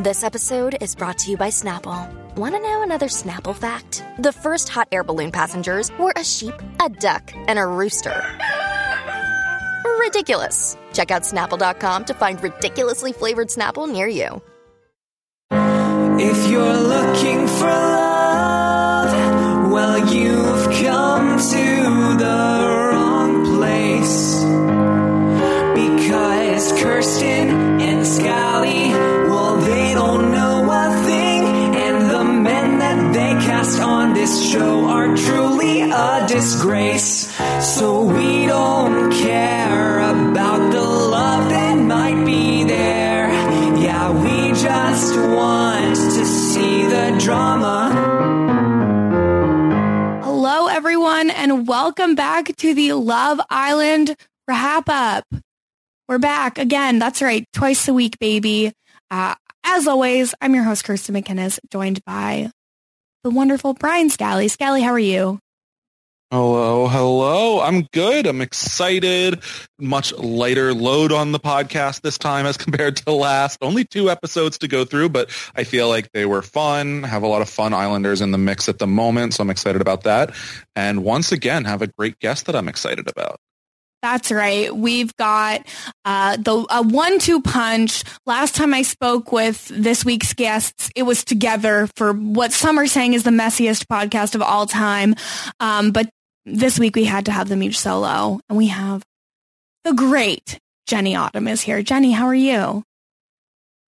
This episode is brought to you by Snapple. Want to know another Snapple fact? The first hot air balloon passengers were a sheep, a duck, and a rooster. Ridiculous. Check out snapple.com to find ridiculously flavored Snapple near you. If you're looking for love, well, you've come to the wrong place. Because Kirsten and Scally, cast on this show are truly a disgrace. So we don't care about the love that might be there. Yeah, we just want to see the drama. Hello, everyone, and welcome back to the Love Island wrap up. We're back again. That's right, twice a week, baby. Uh, as always, I'm your host, Kirsten McInnes, joined by the wonderful Brian Scally. Scally, how are you? Hello, hello. I'm good. I'm excited. Much lighter load on the podcast this time as compared to last. Only two episodes to go through, but I feel like they were fun. Have a lot of fun Islanders in the mix at the moment, so I'm excited about that. And once again, have a great guest that I'm excited about. That's right. We've got uh, the a one-two punch. Last time I spoke with this week's guests, it was together for what some are saying is the messiest podcast of all time. Um, but this week we had to have them each solo, and we have the great Jenny Autumn is here. Jenny, how are you?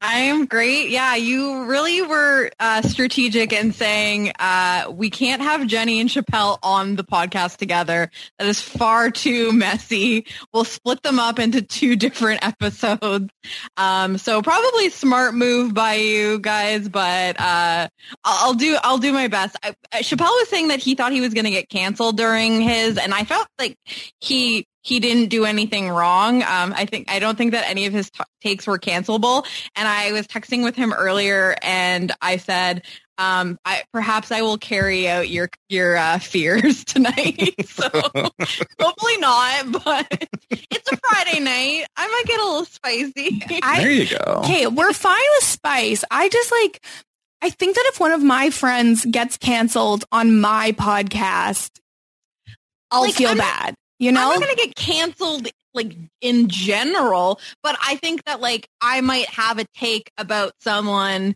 I am great. Yeah, you really were uh, strategic in saying uh, we can't have Jenny and Chappelle on the podcast together. That is far too messy. We'll split them up into two different episodes. Um, so probably smart move by you guys, but uh, I'll, do I'll do my best. I, Chappelle was saying that he thought he was going to get canceled during his, and I felt like he he didn't do anything wrong. Um, I think I don't think that any of his t- takes were cancelable. And I was texting with him earlier, and I said, um, I, perhaps I will carry out your your uh, fears tonight. so hopefully not, but it's a Friday night. I might get a little spicy. I, there you go. Okay, we're fine with spice. I just like. I think that if one of my friends gets canceled on my podcast, I'll Like, feel I'm bad. You know? I'm not gonna get canceled like in general, but I think that like I might have a take about someone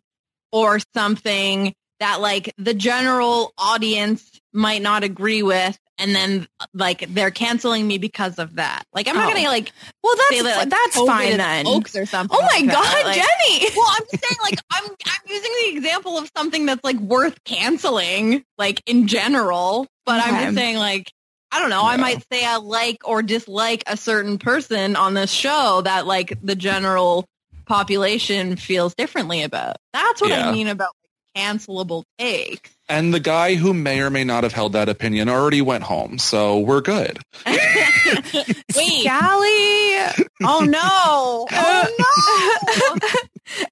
or something that like the general audience might not agree with and then like they're canceling me because of that. Like I'm not Oh. gonna like well, that's say that like, that's COVID fine then. oaks or something. Oh my like god, Like- Jenny! well, I'm just saying, like, I'm I'm using the example of something that's like worth canceling, like in general. But I'm just saying, like, I don't know. I might say I like or dislike a certain person on this show that like the general population feels differently about. That's what Yeah. I mean about like, cancelable takes. And the guy who may or may not have held that opinion already went home, so we're good. Wait. Scally. Oh no. Oh no.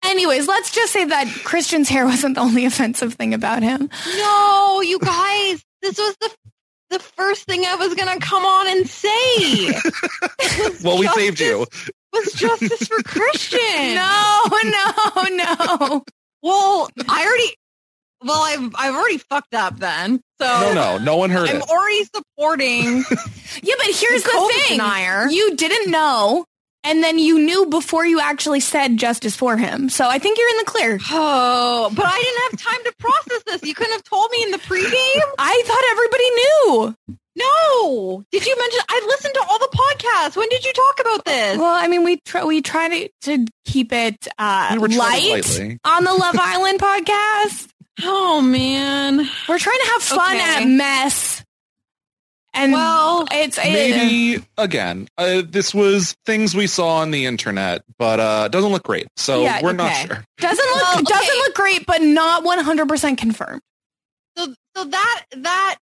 Anyways, let's just say that Christian's hair wasn't the only offensive thing about him. No, you guys. This was the the first thing I was gonna come on and say. Was Well, we saved you. Was justice for Christian? No, no, no. Well, I already. Well, I've I've already fucked up then. So No, no, no one heard it. I'm it. already supporting. Yeah, but here's The the, COVID thing. denier. You didn't know, and then you knew before you actually said justice for him. So I think you're in the clear. Oh, but I didn't have time to process this. You couldn't have told me in the pregame. I thought everybody knew. No. Did you mention? I listened to all the podcasts. When did you talk about this? Well, I mean, we try we try to, to keep it uh, We light on the Love Island podcast. Oh man. We're trying to have fun Okay. at mess And Well, it's it, Maybe again, uh, this was things we saw on the internet, but uh, it doesn't look great. So Yeah, we're not sure. doesn't look Well, doesn't look great, but not 100% confirmed. so so that that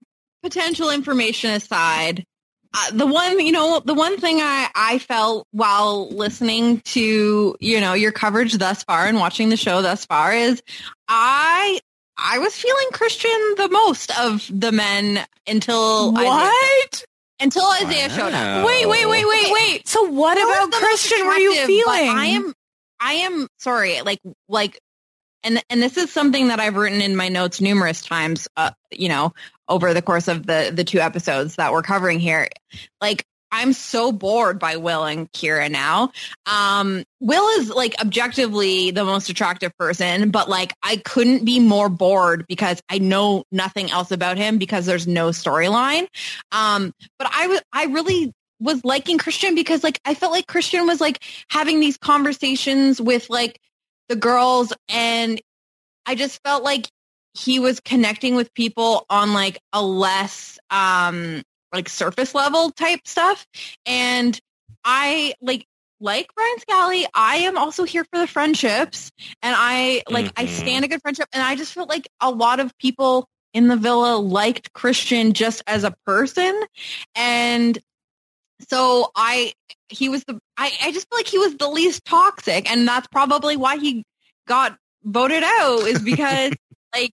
potential information aside uh, the one you know the one thing i i felt while listening to you know your coverage thus far and watching the show thus far is i i was feeling christian the most of the men until What? until isaiah showed up Wait, wait, wait, wait, wait. So what about Christian were you feeling? I am, I am sorry. Like, like, and and this is something that I've written in my notes numerous times. Uh, you know, over the course of the the two episodes that we're covering here. Like, I'm so bored by Will and Kyra now. Um, Will is like objectively the most attractive person, but like I couldn't be more bored because I know nothing else about him because there's no storyline. Um, but I really was liking Christian because like I felt like Christian was like having these conversations with like the girls and I just felt like he was connecting with people on like a less um like surface level type stuff. And I like like Brian Scally, I am also here for the friendships. And I like I Mhm. stand a good friendship. And I just felt like a lot of people in the villa liked Christian just as a person. And so I he was the I, I just feel like he was the least toxic. And that's probably why he got voted out is because like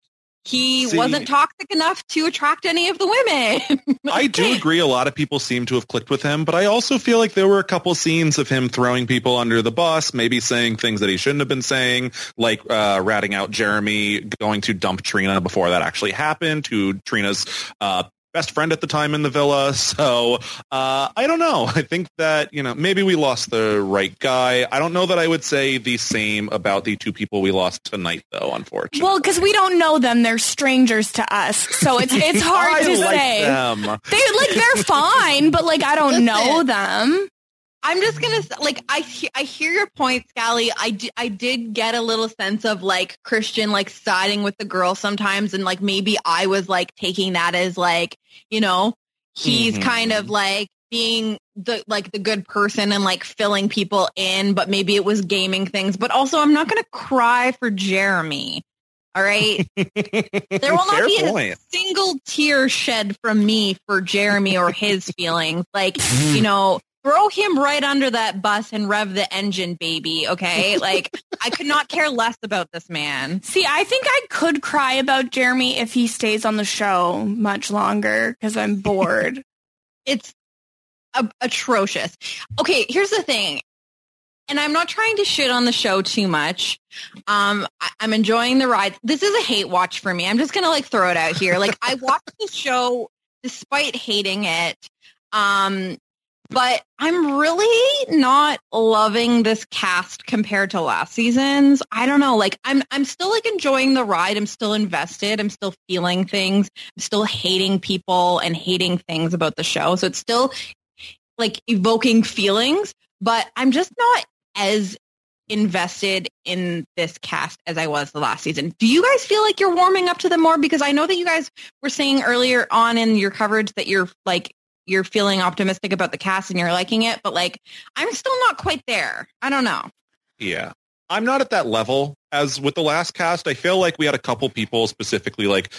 he See- wasn't toxic enough to attract any of the women. I do agree. A lot of people seem to have clicked with him, but I also feel like there were a couple scenes of him throwing people under the bus, maybe saying things that he shouldn't have been saying, like uh, ratting out Jeremy, going to dump Trina before that actually happened to Trina's uh, best friend at the time in the villa. So uh, I don't know. I think that you know maybe we lost the right guy. I don't know that I would say the same about the two people we lost tonight, though. Unfortunately, well, because we don't know them, they're strangers to us, so it's it's hard I to like say. them. They like they're fine, but like I don't Listen. know them. I'm just gonna like I I hear your point, Scally. I I did get a little sense of like Christian like siding with the girl sometimes, and like maybe I was like taking that as like you know he's Mhm. kind of like being the like the good person and like filling people in, but maybe it was gaming things. But also, I'm not gonna cry for Jeremy. All right, there will not be point. a single tear shed from me for Jeremy or his feelings. Like, you know, throw him right under that bus and rev the engine, baby. Okay. Like, I could not care less about this man. See, I think I could cry about Jeremy if he stays on the show much longer because I'm bored. It's a- atrocious. Okay. Here's the thing. And I'm not trying to shit on the show too much. Um, I- I'm enjoying the ride. This is a hate watch for me. I'm just gonna like throw it out here. Like I watched the show despite hating it. Um, but I'm really not loving this cast compared to last season's. I don't know. Like I'm, I'm still like enjoying the ride. I'm still invested. I'm still feeling things. I'm still hating people and hating things about the show. So it's still like evoking feelings, but I'm just not as invested in this cast as I was the last season. Do you guys feel like you're warming up to them more? Because I know that you guys were saying earlier on in your coverage that you're like you're feeling optimistic about the cast and you're liking it, but like I'm still not quite there. I don't know. Yeah. I'm not at that level as with the last cast. I feel like we had a couple people specifically like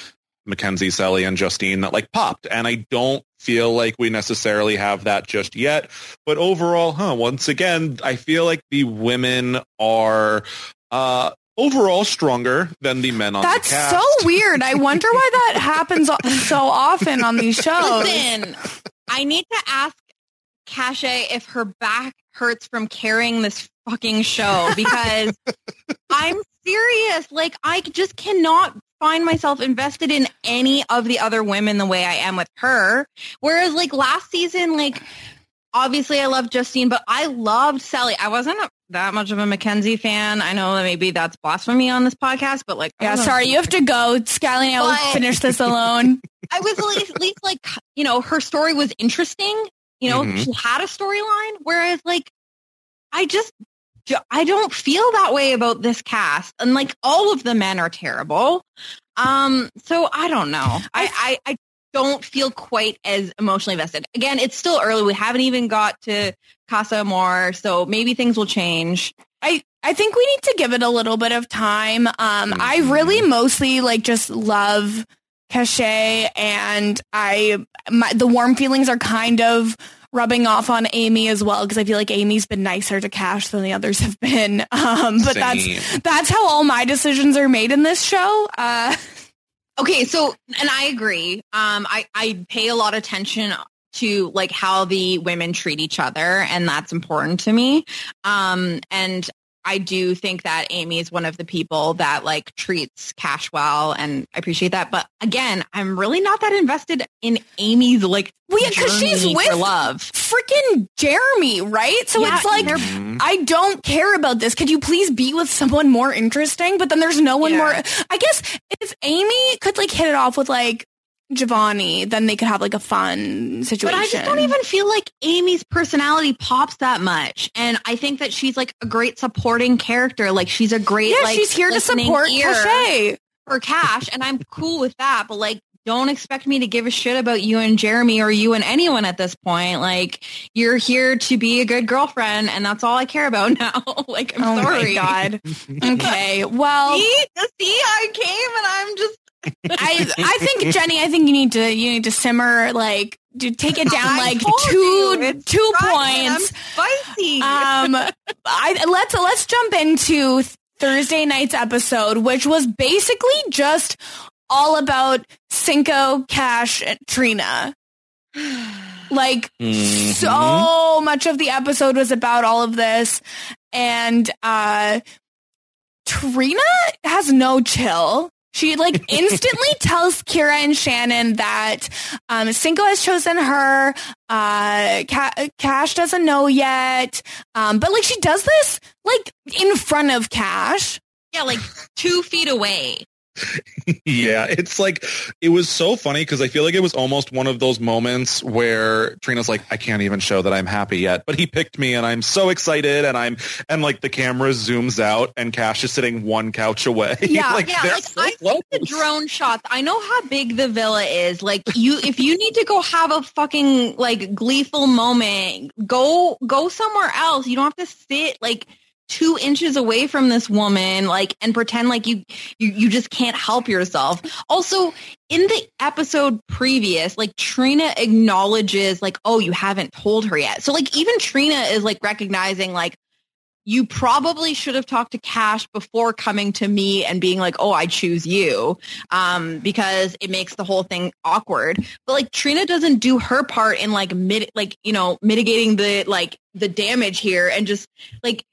Mackenzie, Sally, and Justine that like popped. And I don't feel like we necessarily have that just yet. But overall, huh, once again, I feel like the women are uh overall stronger than the men on That's the cast. so weird. I wonder why that happens so often on these shows. Listen, I need to ask Kasha if her back hurts from carrying this fucking show because I'm serious. Like I just cannot find myself invested in any of the other women the way I am with her. Whereas like last season, like obviously I love Justine, but I loved Sally. I wasn't that much of a Mackenzie fan. I know that maybe that's blasphemy on this podcast, but like Yeah, wasn't- sorry, you have to go. Scally and I will finish this alone. I was at least, at least like, you know, her story was interesting. You know, Mhm. she had a storyline. Whereas like, I just, I don't feel that way about this cast. And like all of the men are terrible. Um, so I don't know. I, I, I, don't feel quite as emotionally invested. Again, it's still early. We haven't even got to Casa Amor, so maybe things will change. I I think we need to give it a little bit of time. Um, I really mostly like just love Cashay, and I my, the warm feelings are kind of rubbing off on Amy as well because I feel like Amy's been nicer to Cash than the others have been. Um, but Same. that's that's how all my decisions are made in this show. Uh, Okay, so and I agree. Um, I I pay a lot of attention to like how the women treat each other, and that's important to me. Um, and I do think that Amy is one of the people that like treats Cash well, and I appreciate that. But again, I'm really not that invested in Amy's like Well, yeah, 'cause she's journey with- for love. freaking Jeremy, right? So Yeah, it's like they're- Mhm. I don't care about this. Could you please be with someone more interesting? But then there's no one Yeah. more. I guess if Amy could like hit it off with like Giovanni, then they could have like a fun situation. But I just don't even feel like Amy's personality pops that much. And I think that she's like a great supporting character. Like she's a great Yeah, like she's here to support Cashay. for Cash, and I'm cool with that. But like, don't expect me to give a shit about you and Jeremy or you and anyone at this point. Like, you're here to be a good girlfriend, and that's all I care about now. like, I'm Oh sorry. my god. okay, well, See, see, I came and I'm just I I think Jenny, I think you need to you need to simmer like to take it down I like two you, two Friday points. Spicy. um I let's let's jump into Thursday night's episode which was basically just all about Cinco Cash and Trina. Like Mhm. so much of the episode was about all of this and uh Trina has no chill. She like instantly tells Kyra and Shannon that um, Cinco has chosen her. Uh, Ca- Cash doesn't know yet, um, but like she does this like in front of Cash. yeah, like two feet away. yeah, it's like it was so funny because I feel like it was almost one of those moments where Trina's like, I can't even show that I'm happy yet, but he picked me and I'm so excited and I'm and like the camera zooms out and Cash is sitting one couch away. Yeah, like, yeah, like so I think the drone shots. I know how big the villa is. Like you, if you need to go have a fucking like gleeful moment, go go somewhere else. You don't have to sit like two inches away from this woman, like and pretend like you you you just can't help yourself. Also, in the episode previous, like Trina acknowledges like, oh, you haven't told her yet. So like even Trina is like recognizing like you probably should have talked to Cash before coming to me and being like, "Oh, I choose you," um, because it makes the whole thing awkward. But like Trina doesn't do her part in like mid, like you know, mitigating the like the damage here, and just like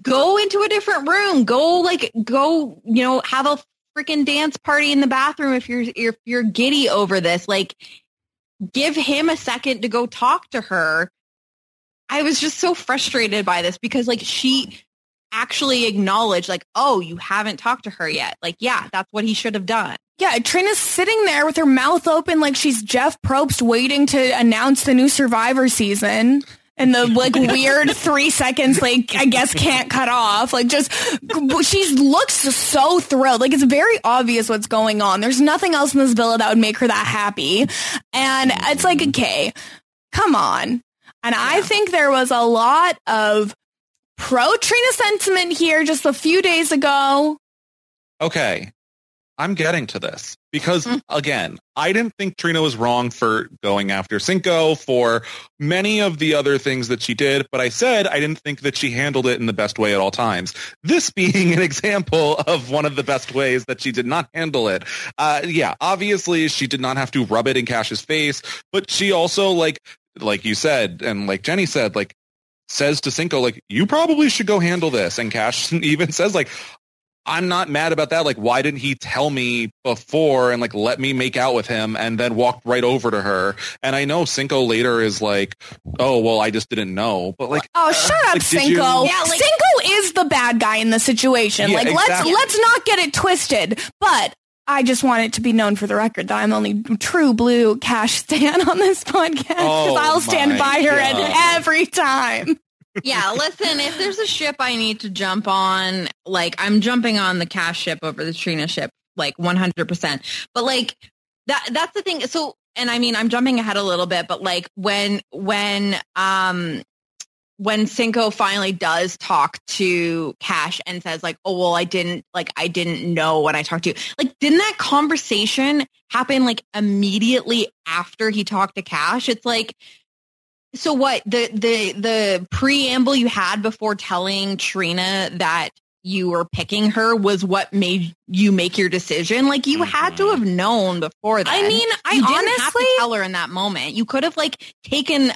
go into a different room, go like go, you know, have a freaking dance party in the bathroom if you're if you're giddy over this. Like, give him a second to go talk to her I was just so frustrated by this because like she actually acknowledged like, oh, you haven't talked to her yet. Like, yeah, that's what he should have done. Yeah, Trina's sitting there with her mouth open like she's Jeff Probst waiting to announce the new Survivor season. And the like weird three seconds, like I guess can't cut off. Like just she looks so thrilled. Like it's very obvious what's going on. There's nothing else in this villa that would make her that happy. And it's like, okay, come on. And I think there was a lot of pro Trina sentiment here just a few days ago. Okay. I'm getting to this because Mm. again, I didn't think Trina was wrong for going after Cinco for many of the other things that she did, but I said I didn't think that she handled it in the best way at all times. This being an example of one of the best ways that she did not handle it. Uh, yeah, obviously she did not have to rub it in Cash's face, but she also like, like you said, and like Jenny said, like says to Cinco, like, you probably should go handle this. And Cash even says like, I'm not mad about that. Like, why didn't he tell me before and like let me make out with him and then walked right over to her? And I know Cinco later is like, oh, well, I just didn't know. But like, Oh, shut up, like, Cinco. you- Yeah, like- Cinco is the bad guy in the situation. Yeah, like exactly. let's let's not get it twisted. But I just want it to be known for the record that I'm only true blue cash stan on this podcast because Oh, I'll stand my by her God. at every time. Yeah, listen, if there's a ship I need to jump on, like I'm jumping on the cash ship over the Trina ship, like 100%. But like that that's the thing. So, and I mean, I'm jumping ahead a little bit, but like when when um when Cinco finally does talk to Cash and says like, "Oh well, I didn't like I didn't know when I talked to you." Like, didn't that conversation happen like immediately after he talked to Cash? It's like, so what the the the preamble you had before telling Trina that you were picking her was what made you make your decision. Like you had to mm-hmm. have known before that. I mean, I you didn't honestly have to tell her in that moment. You could have like taken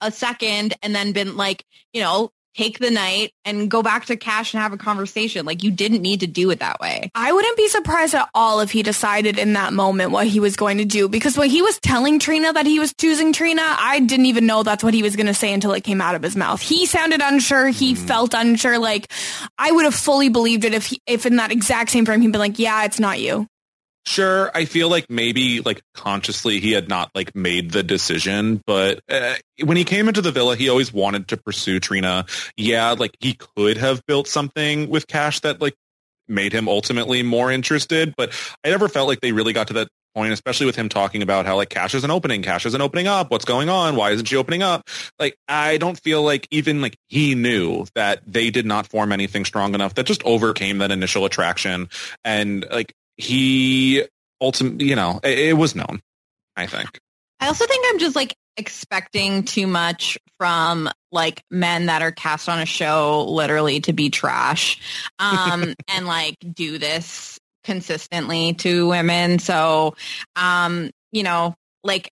a second and then been like, you know, take the night and go back to Cash and have a conversation. Like you didn't need to do it that way. I wouldn't be surprised at all if he decided in that moment what he was going to do because when he was telling Trina that he was choosing Trina, I didn't even know that's what he was going to say until it came out of his mouth. He sounded unsure. He hmm. felt unsure. Like I would have fully believed it if he, if in that exact same frame he'd been like, "Yeah, it's not you." Sure, I feel like maybe like consciously he had not like made the decision, but uh, when he came into the villa, he always wanted to pursue Trina. Yeah, like he could have built something with Cash that like made him ultimately more interested, but I never felt like they really got to that point, especially with him talking about how like Cash isn't opening, Cash isn't opening up, what's going on, why isn't she opening up? Like I don't feel like even like he knew that they did not form anything strong enough that just overcame that initial attraction, and like he ultimately, you know, it, it was known. I think. I also think I'm just like expecting too much from like men that are cast on a show literally to be trash um and like do this consistently to women so um you know like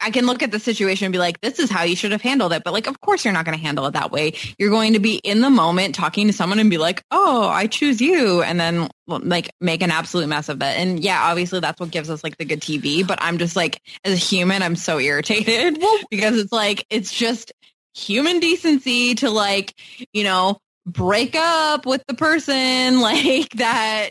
I can look at the situation and be like, this is how you should have handled it. But like, of course you're not going to handle it that way. You're going to be in the moment talking to someone and be like, oh, I choose you. And then like make an absolute mess of it. And yeah, obviously that's what gives us like the good TV. But I'm just like, as a human, I'm so irritated because it's like, it's just human decency to like, you know, break up with the person like that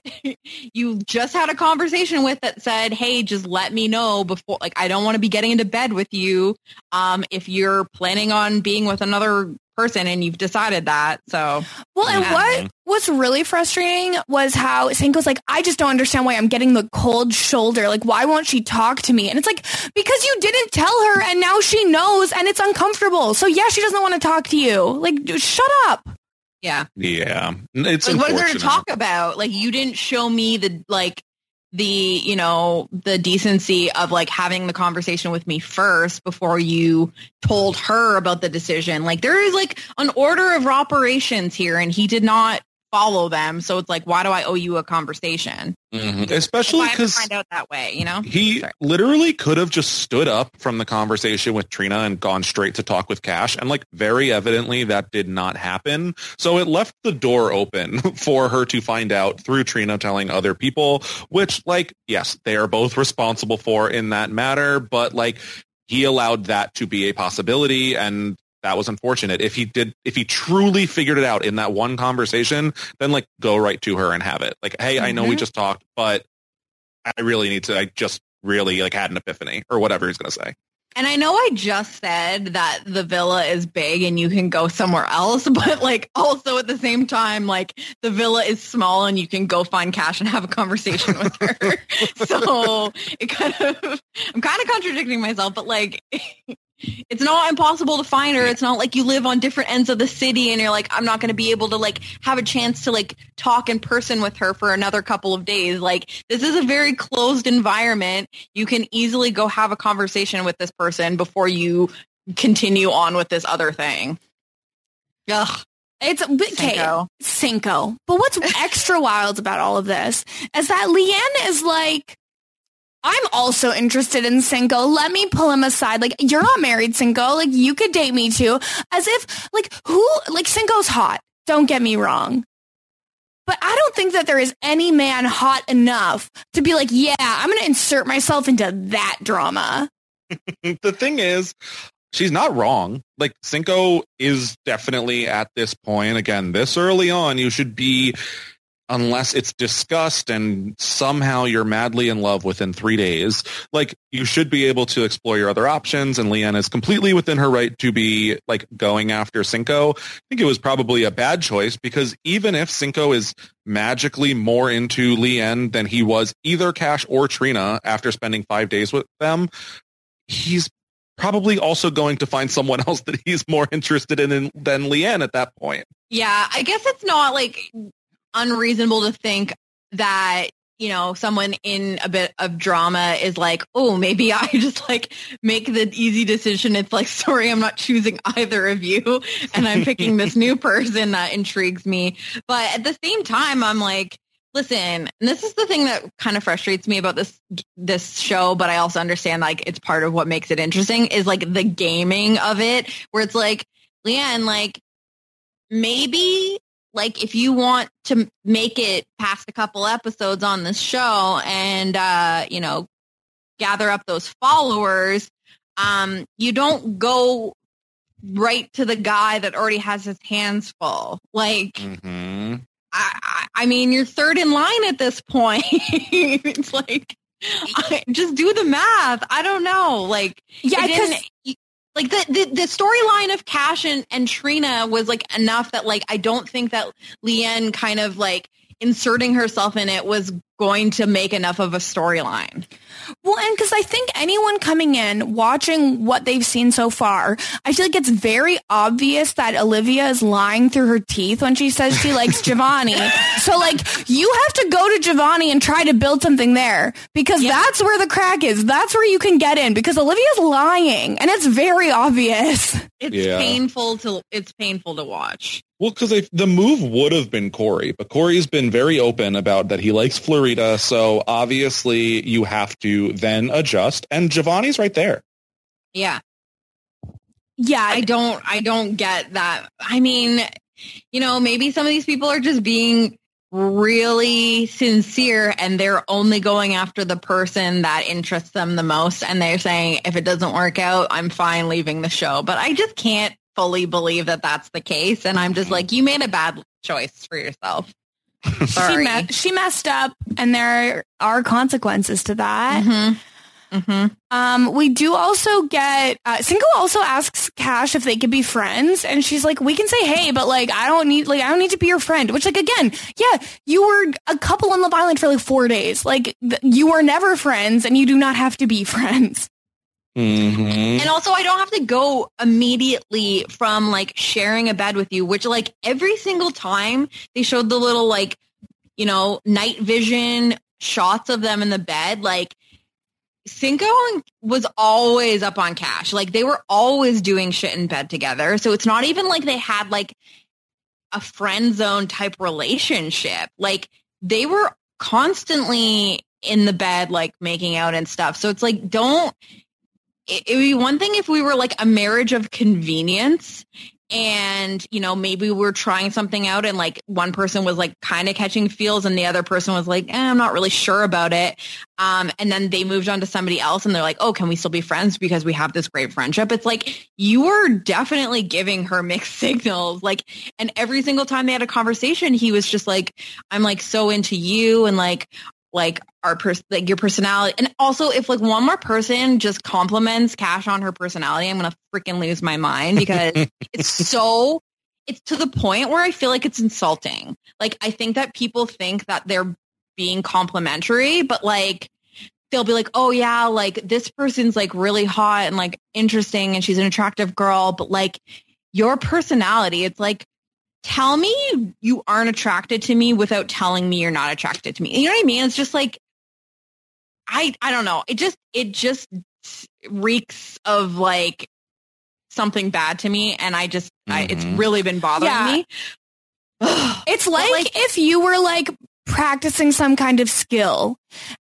you just had a conversation with that said hey just let me know before like i don't want to be getting into bed with you um if you're planning on being with another person and you've decided that so Well, and yeah. what was really frustrating was how Cinco's like, I just don't understand why I'm getting the cold shoulder. Like, why won't she talk to me? And it's like, because you didn't tell her and now she knows and it's uncomfortable. So yeah, she doesn't want to talk to you. Like, dude, shut up. Yeah. Yeah, it's like what is there to talk about? Like you didn't show me the like the you know the decency of like having the conversation with me first before you told her about the decision. Like there is like an order of operations here and he did not follow them so it's like why do i owe you a conversation Mhm. Especially because find out that way you know He Sorry. literally could have just stood up from the conversation with Trina and gone straight to talk with Cash. And like very evidently that did not happen. So it left the door open for her to find out through Trina telling other people, which like, yes, they are both responsible for in that matter. But like he allowed that to be a possibility and that was unfortunate. If he did, if he truly figured it out in that one conversation, then like go right to her and have it. Like, hey, I know we Mhm. just talked, but I really need to. I just really like had an epiphany or whatever he's gonna say. And I know I just said that the villa is big and you can go somewhere else, but like also at the same time, like the villa is small and you can go find cash and have a conversation with her. so it kind of, I'm kind of contradicting myself, but like it's not impossible to find her. It's not like you live on different ends of the city and you're like, I'm not going to be able to like have a chance to like talk in person with her for another couple of days. Like this is a very closed environment. You can easily go have a conversation with this person before you continue on with this other thing. Ugh. It's okay, Cinco. Cinco. But what's extra wild about all of this is that Leanne is like, I'm also interested in Cinco. Let me pull him aside. Like, you're not married, Cinco. Like, you could date me too. As if, like, who, like, Cinco's hot. Don't get me wrong. But I don't think that there is any man hot enough to be like, yeah, I'm going to insert myself into that drama. the thing is, she's not wrong. Like Cinco is definitely at this point again this early on. You should be unless it's discussed and somehow you're madly in love within three days, like you should be able to explore your other options. And Leanne is completely within her right to be like going after Cinco. I think it was probably a bad choice because even if Cinco is magically more into Leanne than he was either Cash or Trina after spending five days with them, he's probably also going to find someone else that he's more interested in than Leanne at that point. Yeah, I guess it's not like unreasonable to think that you know someone in a bit of drama is like oh maybe i just like make the easy decision. It's like sorry i'm not choosing either of you and i'm picking this new person that intrigues me. But at the same time i'm like listen and this is the thing that kind of frustrates me about this this show but i also understand like it's part of what makes it interesting is like the gaming of it where it's like leanne like maybe like if you want to make it past a couple episodes on this show and uh you know gather up those followers um you don't go right to the guy that already has his hands full like Mm-hmm. I, I mean, you're third in line at this point. it's like, I, just do the math. I don't know. Like, Yeah, it 'cause- didn't- like the, the, the storyline of Cash and, and Trina was like enough that like, I don't think that Leanne kind of like inserting herself in it was going to make enough of a storyline. Well, and because I think anyone coming in watching what they've seen so far, I feel like it's very obvious that Olivia is lying through her teeth when she says she likes Giovanni. So, like, you have to go to Giovanni and try to build something there because that's where the crack is. That's where you can get in because Olivia's lying, and it's very obvious. It's Yeah. painful to, it's painful to watch. Well, because the move would have been Corey, but Corey's been very open about that he likes Florida, so obviously you have to then adjust. And Giovanni's right there. Yeah. Yeah, I don't I don't get that. I mean, you know, maybe some of these people are just being really sincere and they're only going after the person that interests them the most and they're saying if it doesn't work out, I'm fine leaving the show. But I just can't fully believe that that's the case and I'm just mm-hmm. like you made a bad choice for yourself. She, me- she messed up, and there are consequences to that. Mhm. Mhm. Um, we do also get uh, Cinco also asks Cash if they could be friends, and she's like, "We can say hey, but like I don't need like I don't need to be your friend." Which like again, yeah, you were a couple on Love Island for like four days. Like th- you were never friends, and you do not have to be friends. Mm-hmm. And also, I don't have to go immediately from like sharing a bed with you, which like every single time they showed the little like, you know, night vision shots of them in the bed, like Cinco was always up on cash. Like they were always doing shit in bed together. So it's not even like they had like a friend zone type relationship. Like they were constantly in the bed, like making out and stuff. So it's like, don't, it it would be one thing if we were like a marriage of convenience and you know maybe we're trying something out and like one person was like kind of catching feels and the other person was like eh, i'm not really sure about it. Um, and then they moved on to somebody else and they're like oh can we still be friends because we have this great friendship? It's like you were definitely giving her mixed signals like and every single time they had a conversation he was just like i'm like so into you and like like our pers- like your personality and also if like one more person just compliments cash on her personality i'm gonna freaking lose my mind because it's so it's to the point where i feel like it's insulting. Like i think that people think that they're being complimentary but like they'll be like oh yeah like this person's like really hot and like interesting and she's an attractive girl but like your personality it's like tell me you, you aren't attracted to me without telling me you're not attracted to me. You know what I mean? It's just like I I don't know. It just it just reeks of like something bad to me and I just I, it's Mhm. really been bothering Yeah. me. It's like, like- if you were like practicing some kind of skill,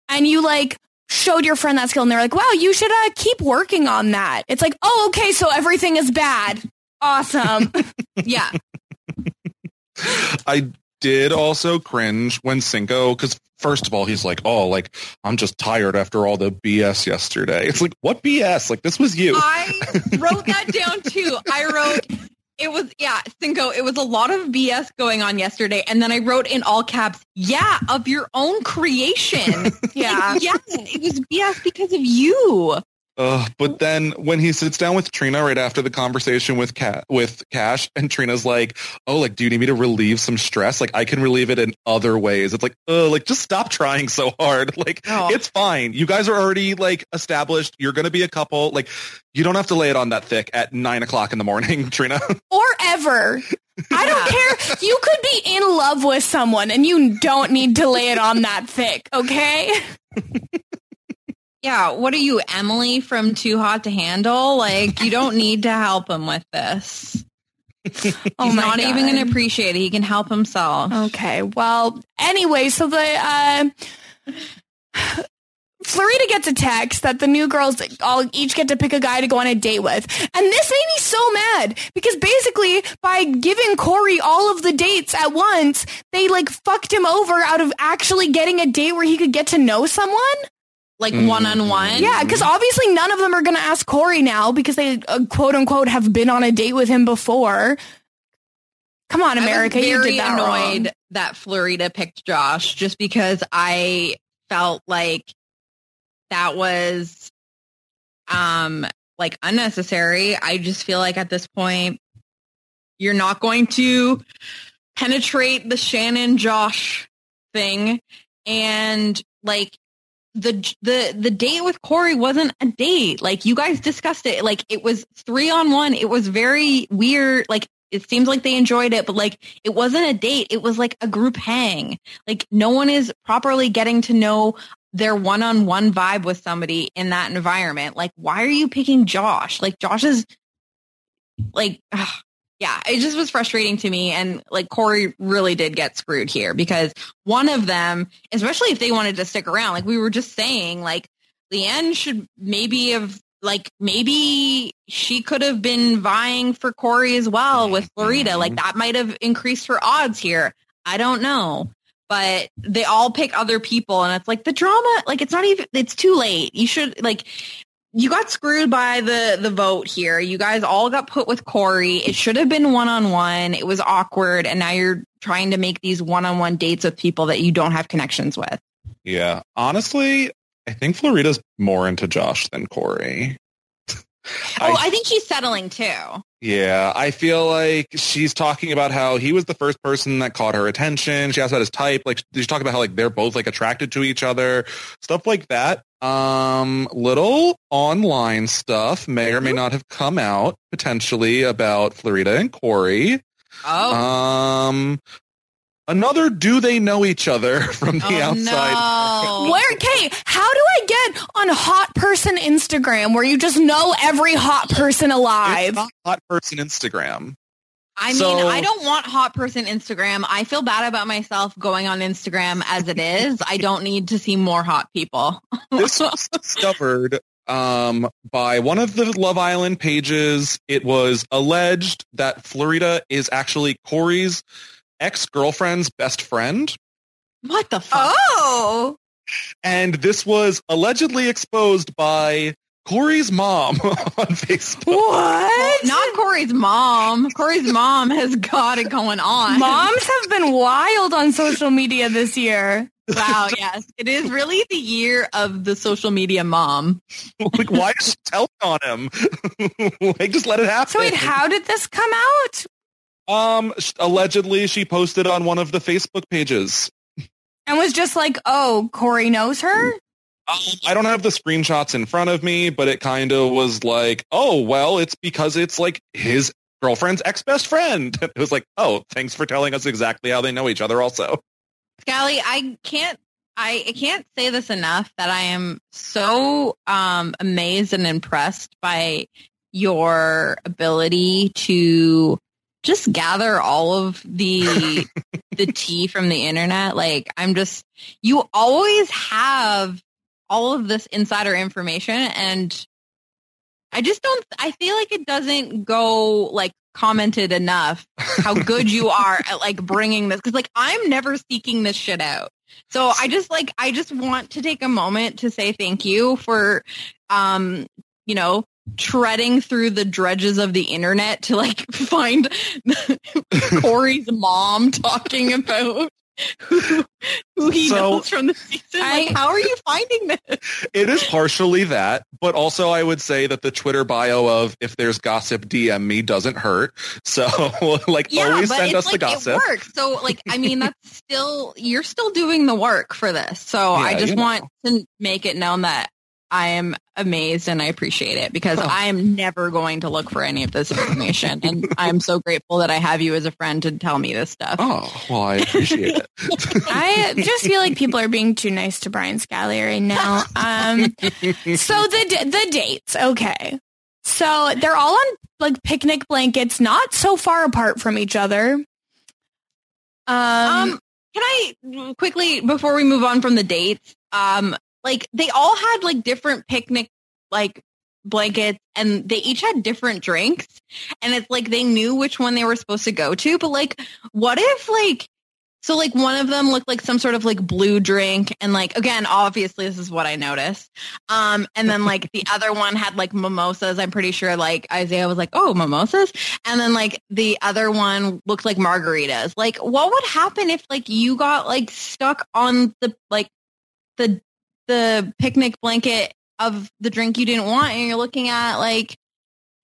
and you like showed your friend that skill, and they're like, "Wow, you should uh, keep working on that." It's like, "Oh, okay, so everything is bad." Awesome. yeah. I did also cringe when Cinco, because first of all, he's like, oh, like, I'm just tired after all the BS yesterday. It's like, what BS? Like, this was you. I wrote that down too. I wrote it was yeah, Cinco. It was a lot of BS going on yesterday, and then I wrote in all caps, "Yeah, of your own creation." Yeah. Like, yeah, it was BS because of you. Uh, but then when he sits down with Trina right after the conversation with Cat with Cash, and Trina's like, "Oh, like, do you need me to relieve some stress? Like, I can relieve it in other ways." It's like, uh, like just stop trying so hard. Like, Oh. it's fine. You guys are already like established. You're gonna be a couple. Like, you don't have to lay it on that thick at nine o'clock in the morning, Trina. or ever. I don't care. You could be in love with someone and you don't need to lay it on that thick, okay? Yeah, what are you, Emily from Too Hot to Handle? Like, you don't need to help him with this. Oh He's my not even going to appreciate it. He can help himself. Okay. Well, anyway, so the uh Florida gets a text that the new girls all each get to pick a guy to go on a date with. And this made me so mad because basically by giving Corey all of the dates at once, they like fucked him over out of actually getting a date where he could get to know someone. Like one on one. Yeah, because obviously none of them are going to ask Corey now because they uh, quote unquote have been on a date with him before. Come on, America, I was you very did that annoyed wrong. that Florida picked Josh just because I felt like that was um like unnecessary. I just feel like at this point you're not going to penetrate the Shannon Josh thing and like the the the date with Corey wasn't a date. Like you guys discussed it. Like it was three on one. It was very weird. Like it seems like they enjoyed it, but like it wasn't a date. It was like a group hang. Like no one is properly getting to know their one-on-one vibe with somebody in that environment. Like why are you picking Josh? Like Josh is like ugh, yeah, it just was frustrating to me. And like Corey really did get screwed here because one of them, especially if they wanted to stick around, like we were just saying, like Leanne should maybe have like maybe she could have been vying for Corey as well with mm-hmm. Florida. Like that might have increased her odds here. I don't know. But they all pick other people and it's like the drama, like it's not even it's too late. You should like you got screwed by the the vote here. You guys all got put with Corey. It should have been one on one. It was awkward, and now you're trying to make these one on one dates with people that you don't have connections with. Yeah, honestly, I think Florida's more into Josh than Corey. Oh, I think he's settling too. Yeah, I feel like she's talking about how he was the first person that caught her attention. She asked about his type. Like she's talking about how like they're both like attracted to each other, stuff like that. Um, little online stuff may or may not have come out potentially about Florida and Corey. Oh, Um, another do they know each other from the oh outside? no! Where, Kay, how do I get on hot person Instagram where you just know every hot person It's alive? not hot person Instagram. I mean, I don't want hot person Instagram. I feel bad about myself going on Instagram as it is. I don't need to see more hot people. this was discovered um, by one of the Love Island pages. It was alleged that Florida is actually Corey's ex-girlfriend's best friend. What the fuck? Oh, And this was allegedly exposed by Corey's mom on Facebook. what? Not Corey's mom. Corey's mom has got it going on. Moms have been wild on social media this year. Wow, yes. It is really the year of the social media mom. like, why is she telling on him? like, just let it happen. So wait, how did this come out? Um, allegedly, she posted on one of the Facebook pages. And was just like, oh, Corey knows her? Um, I don't have the screenshots in front of me, but it kind of was like, oh, well, it's because it's like his girlfriend's ex-best friend. It was like, oh, thanks for telling us exactly how they know each other also. Scally, I can't I, I can't say this enough that I am so um, amazed and impressed by your ability to just gather all of the the tea from the internet. Like I'm just you always have all of this insider information and I just don't I feel like it doesn't go like commented enough how good you are at like bringing this cuz like I'm never seeking this shit out. So I just like I just want to take a moment to say thank you for um you know treading through the dredges of the internet to like find Corey's mom talking about who, who he So, knows from the season. like, I- how are you finding this? It is partially that, but also I would say that the Twitter bio of if there's gossip, DM me doesn't hurt. So like Yeah, always send it's us like the gossip. it works. So like, I mean, that's still you're still doing the work for this. So I just you know. want to make it known that I am amazed and I appreciate it because Oh. I am never going to look for any of this information, and I'm so grateful that I have you as a friend to tell me this stuff. Oh, well, I appreciate it. I just feel like people are being too nice to Brian Scally right now. Um, so the the dates, okay. So they're all on like picnic blankets, not so far apart from each other. Um, Um, can I quickly before we move on from the dates? Um, like they all had like different picnic like blankets and they each had different drinks and it's like they knew which one they were supposed to go to but like what if like so like one of them looked like some sort of like blue drink and like again obviously this is what I noticed um and then like the other one had like mimosas I'm pretty sure like Isaiah was like oh mimosas and then like the other one looked like margaritas. Like what would happen if like you got like stuck on the like the the picnic blanket of the drink you didn't want and you're looking at like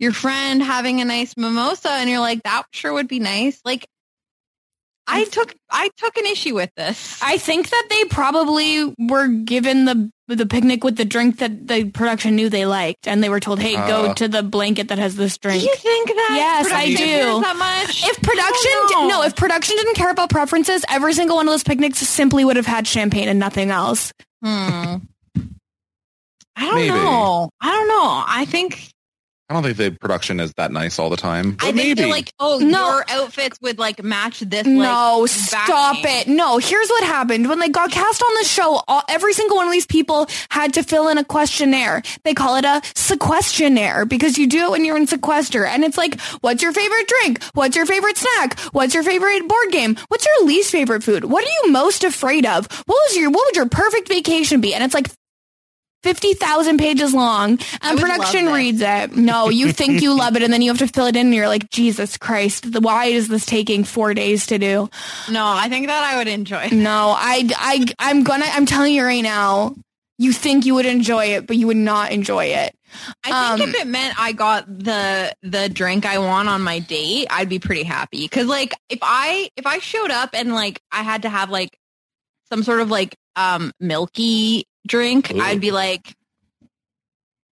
your friend having a nice mimosa and you're like that sure would be nice like I took I took an issue with this. I think that they probably were given the the picnic with the drink that the production knew they liked, and they were told, "Hey, go Uh. to the blanket that has this drink." you think that? Yes, I do. cares That much? If production, I don't no, if production didn't care about preferences, every single one of those picnics simply would have had champagne and nothing else. Hmm. I don't Maybe. know. I don't know. I think I don't think the production is that nice all the time. But I think maybe. they're like, oh, No. your outfits would like match this. No, like, stop backing. it. No, here's what happened. When they got cast on the show, all, every single one of these people had to fill in a questionnaire. They call it a sequestionnaire because you do it when you're in sequester. And it's like, what's your favorite drink? What's your favorite snack? What's your favorite board game? What's your least favorite food? What are you most afraid of? What was your, what would your perfect vacation be? And it's like 50,000 pages long and production reads it. No, you think you love it and then you have to fill it in and you're like, Jesus Christ, why is this taking four days to do? No, I think that I would enjoy. No, I, I, I'm gonna, I'm telling you right now, you think you would enjoy it, but you would not enjoy it. I think Um, if it meant I got the the drink I want on my date, I'd be pretty happy. Cause like if I if I showed up and like I had to have like some sort of like um milky drink, Ooh. I'd be like,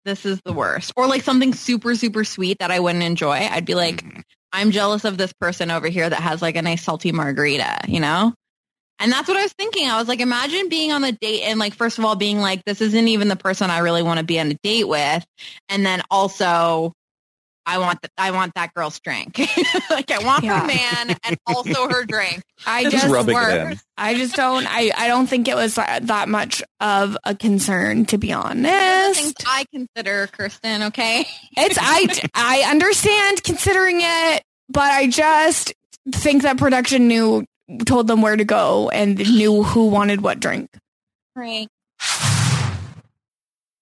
this is the worst. Or like something super super sweet that I wouldn't enjoy. I'd be like, Mm. I'm jealous of this person over here that has like a nice salty margarita, you know? And that's what I was thinking. I was like, imagine being on the date and like, first of all, being like, this isn't even the person I really want to be on a date with. And then also, I want that, I want that girl's drink. like I want Yeah. her man and also her drink. I Just just, it I just don't, I, I don't think it was that that much of a concern, to be honest. I consider, Kirsten, okay? It's, I, I understand considering it, but I just think that production knew, told them where to go and knew who wanted what drink. Right.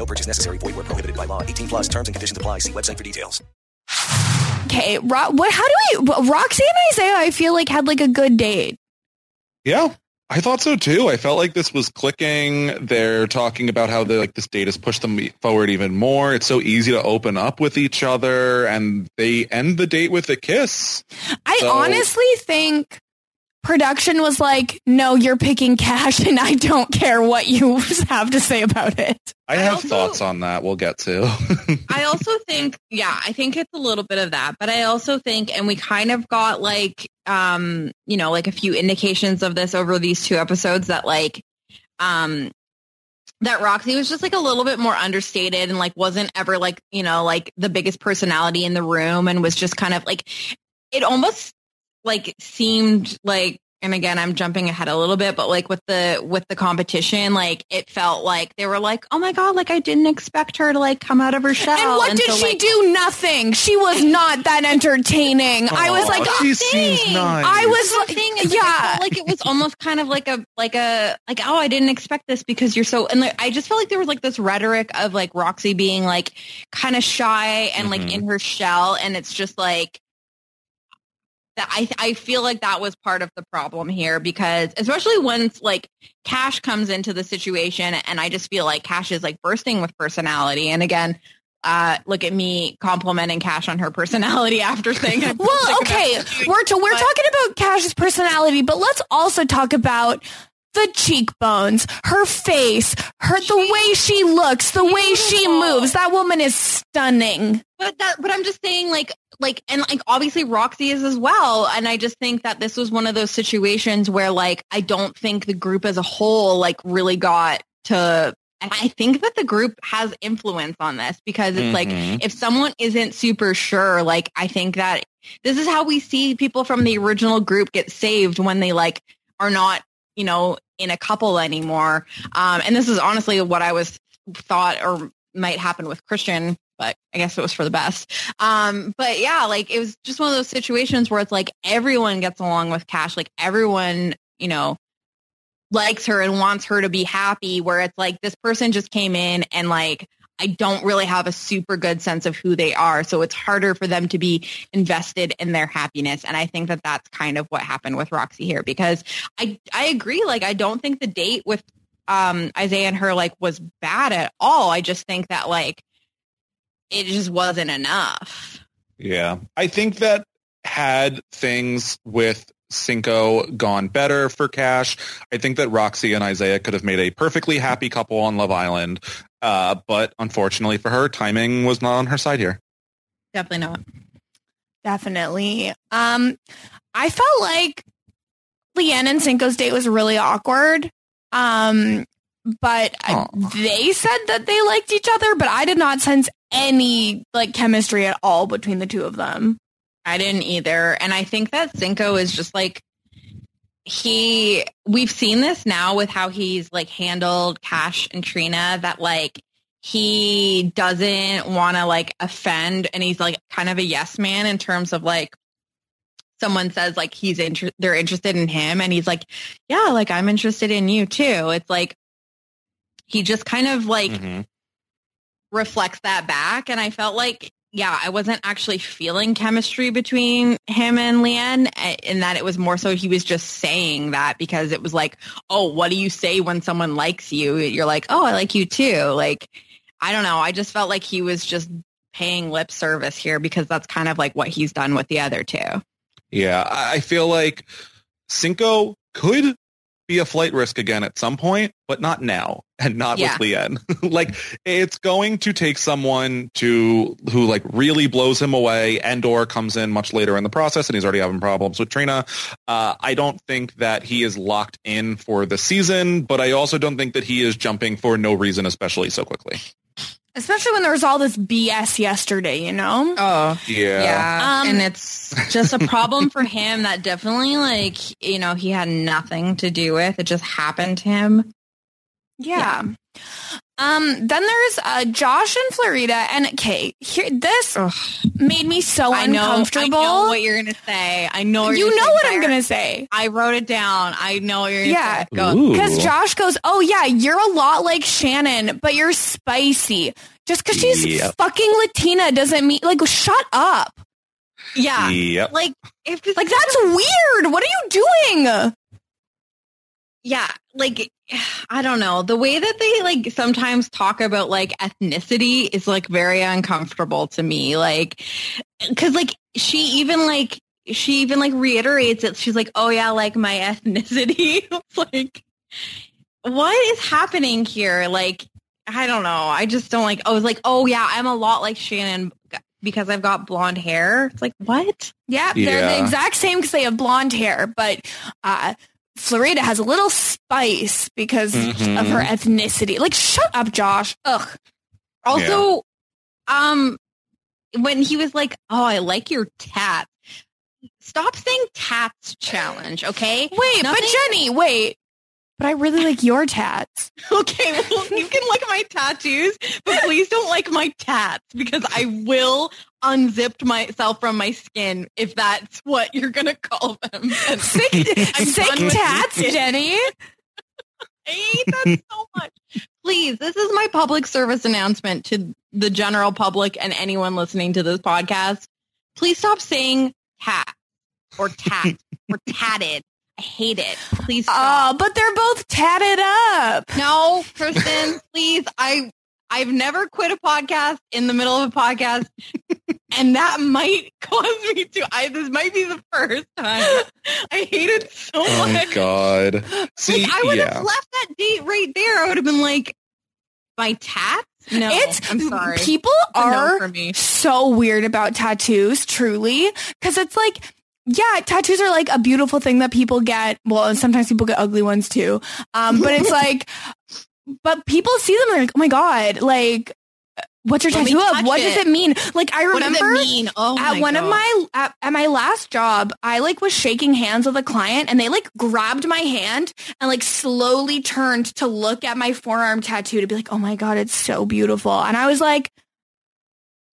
No purchase necessary. Void where prohibited by law. 18 plus terms and conditions apply. See website for details. Okay, Ro- what? How do we? Roxy and Isaiah, I feel like had like a good date. Yeah, I thought so too. I felt like this was clicking. They're talking about how they like this date has pushed them forward even more. It's so easy to open up with each other, and they end the date with a kiss. I So- honestly think production was like, "No, you're picking Cash, and I don't care what you have to say about it." I have also- thoughts on that. We'll get to. I also think, yeah, I think it's a little bit of that, but I also think, and we kind of got like, um, you know, like a few indications of this over these two episodes that like, um, that Roxy was just like a little bit more understated and like wasn't ever like, you know, like the biggest personality in the room and was just kind of like, it almost like seemed like and again I'm jumping ahead a little bit but like with the with the competition like it felt like they were like oh my god like I didn't expect her to like come out of her shell And what did so, she like, do? Nothing. She was not that entertaining. I was Aw, like, she oh, seems nice. I was That's like, is, yeah. felt like it was almost kind of like a like a like oh I didn't expect this because you're so and like, I just felt like there was like this rhetoric of like Roxy being like kind of shy and like Mhm. in her shell and it's just like that I I feel like that was part of the problem here because especially once like Cash comes into the situation and I just feel like Cash is like bursting with personality. And again uh look at me complimenting Cash on her personality after saying Well, okay, we're to, we're But- talking about Cash's personality, but let's also talk about the cheekbones, her face, her the way she looks, the way she moves. That woman is stunning. But that, but I'm just saying, like, like, and like, obviously Roxy is as well. And I just think that this was one of those situations where, like, I don't think the group as a whole, like, really got to. And I think that the group has influence on this because it's like Mhm. if someone isn't super sure, like, I think that this is how we see people from the original group get saved when they like are not, you know, in a couple anymore. Um, and this is honestly what I was thought or might happen with Christian, but I guess it was for the best. Um, but yeah, like it was just one of those situations where it's like everyone gets along with Cash, like everyone, you know, likes her and wants her to be happy where it's like this person just came in and like I don't really have a super good sense of who they are. So it's harder for them to be invested in their happiness. And I think that that's kind of what happened with Roxy here because I, I agree. Like, I don't think the date with um, Isaiah and her like was bad at all. I just think that like it just wasn't enough. Yeah. I think that had things with Cinco gone better for Cash, I think that Roxy and Isaiah could have made a perfectly happy couple on Love Island. Uh, but unfortunately for her, timing was not on her side here. Definitely not. Definitely. Um, I felt like Leanne and Cinco's date was really awkward. Um, but I, they said that they liked each other, but I did not sense any like chemistry at all between the two of them. I didn't either. And I think that Cinco is just like he we've seen this now with how he's like handled Cash and Trina that like he doesn't want to like offend and he's like kind of a yes man in terms of like someone says like he's inter- they're interested in him and he's like yeah like I'm interested in you too. It's like he just kind of like Mhm. reflects that back. And I felt like, yeah, I wasn't actually feeling chemistry between him and Leanne eh, in that it was more so he was just saying that because it was like, oh, what do you say when someone likes you? You're like, oh, I like you too. Like, I don't know. I just felt like he was just paying lip service here because that's kind of like what he's done with the other two. Yeah, I I feel like Cinco could be a flight risk again at some point, but not now and not Yeah. with Leanne. like it's going to take someone to who like really blows him away and or comes in much later in the process and he's already having problems with Trina. Uh, I don't think that he is locked in for the season, but I also don't think that he is jumping for no reason, especially so quickly. Especially when there was all this BS yesterday, you know? Oh, Yeah. Yeah. Um, and it's just a problem for him that definitely like, you know, he had nothing to do with. It just happened to him. Yeah. Um, then there's uh, Josh and Florida, and okay, here this made me so I know, uncomfortable. I know what you're gonna say. I know what you you're know saying, what I'm gonna say. I wrote it down. I know what you're gonna Yeah, say. Go. Because Josh goes, "Oh yeah, you're a lot like Shannon, but you're spicy. Just because she's Yep. fucking Latina doesn't mean like shut up. Yeah. Yep. Like if Like that's weird. What are you doing? yeah, like I don't know. The way that they like sometimes talk about like ethnicity is like very uncomfortable to me. Like cuz like she even like she even like reiterates it. She's like, "Oh yeah, like my ethnicity." like what is happening here? Like I don't know. I just don't like I was like, "Oh yeah, I'm a lot like Shannon because I've got blonde hair." It's like, "What?" Yeah, they're the exact same because they have blonde hair, but uh, Florida has a little spice because Mhm. of her ethnicity. Like, shut up, Josh. Ugh. Also, um, when he was like, "Oh, I like your tat," stop saying "tats challenge," okay? Wait, Nothing- but Jenny, wait. But I really like your tats. Okay, well, you can like my tattoos, but please don't like my tats because I will unzip myself from my skin if that's what you're gonna call them. And Sick, sick tats. Jenny. I hate that so much. Please, this is my public service announcement to the general public and anyone listening to this podcast. Please stop saying tat or tat or tatted. I hate it. Please Oh, stop. but they're both tatted up. no, Kristen, please. I I've never quit a podcast in the middle of a podcast, and that might cause me to. I this might be the first time. I hate it so Oh much. God. See, like I would yeah. have left that date right there. I would have been like, my tats? No, it's I'm sorry. People It's a no are for me. so weird about tattoos, truly, because it's like. Yeah, tattoos are like a beautiful thing that people get. Well, and sometimes people get ugly ones too. Um, but it's like, but people see them and they're like, oh my God, like, what's your tattoo of? What does it. it mean? Like, I remember mean? Oh at one of my at, at my last job, I like was shaking hands with a client and they like grabbed my hand and like slowly turned to look at my forearm tattoo to be like, "Oh my god, it's so beautiful." And I was like,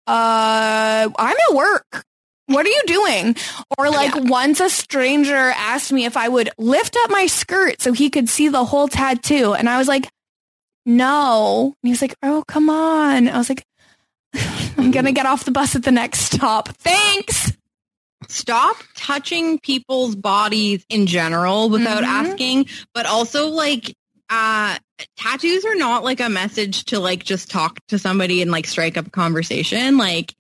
"Uh, I'm at work. What are you doing?" Or like once a stranger asked me if I would lift up my skirt so he could see the whole tattoo, and I was like, "No." And he was like, "Oh, come on." I was like, I'm gonna get off the bus at the next stop. Thanks. Stop touching people's bodies in general without Mhm. asking, but also like uh tattoos are not like a message to like just talk to somebody and like strike up a conversation. Like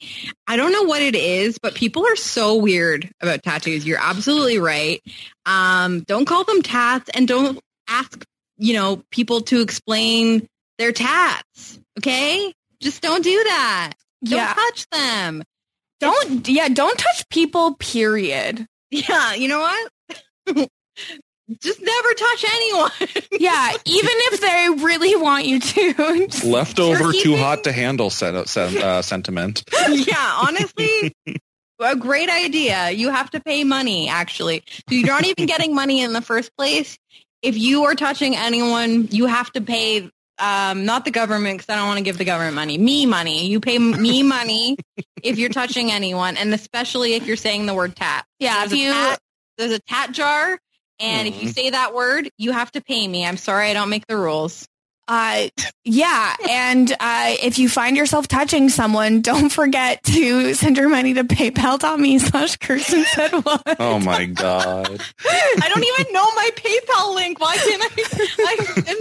I don't know what it is, but people are so weird about tattoos. You're absolutely right. Um don't call them tats and don't ask, you know, people to explain their tats. Okay? Just don't do that. Don't Yeah. touch them. Don't yeah, don't touch people, period. Yeah, you know what? Just never touch anyone. Yeah, even if they really want you to. Just- Leftover You're too hot to handle sen- sen- uh, sentiment. yeah, honestly, a great idea. You have to pay money, actually. So you're not even getting money in the first place. If you are touching anyone, you have to pay, um, not the government, because I don't want to give the government money, me money. You pay me money if you're touching anyone, and especially if you're saying the word tat. Yeah, There's if a you- tat, there's a tat jar, and if you say that word, you have to pay me. I'm sorry, I don't make the rules. Uh, yeah, and uh, if you find yourself touching someone, don't forget to send your money to paypal.me slash Kirsten said what. Oh my God. I don't even know my PayPal link. Why can't I? I am,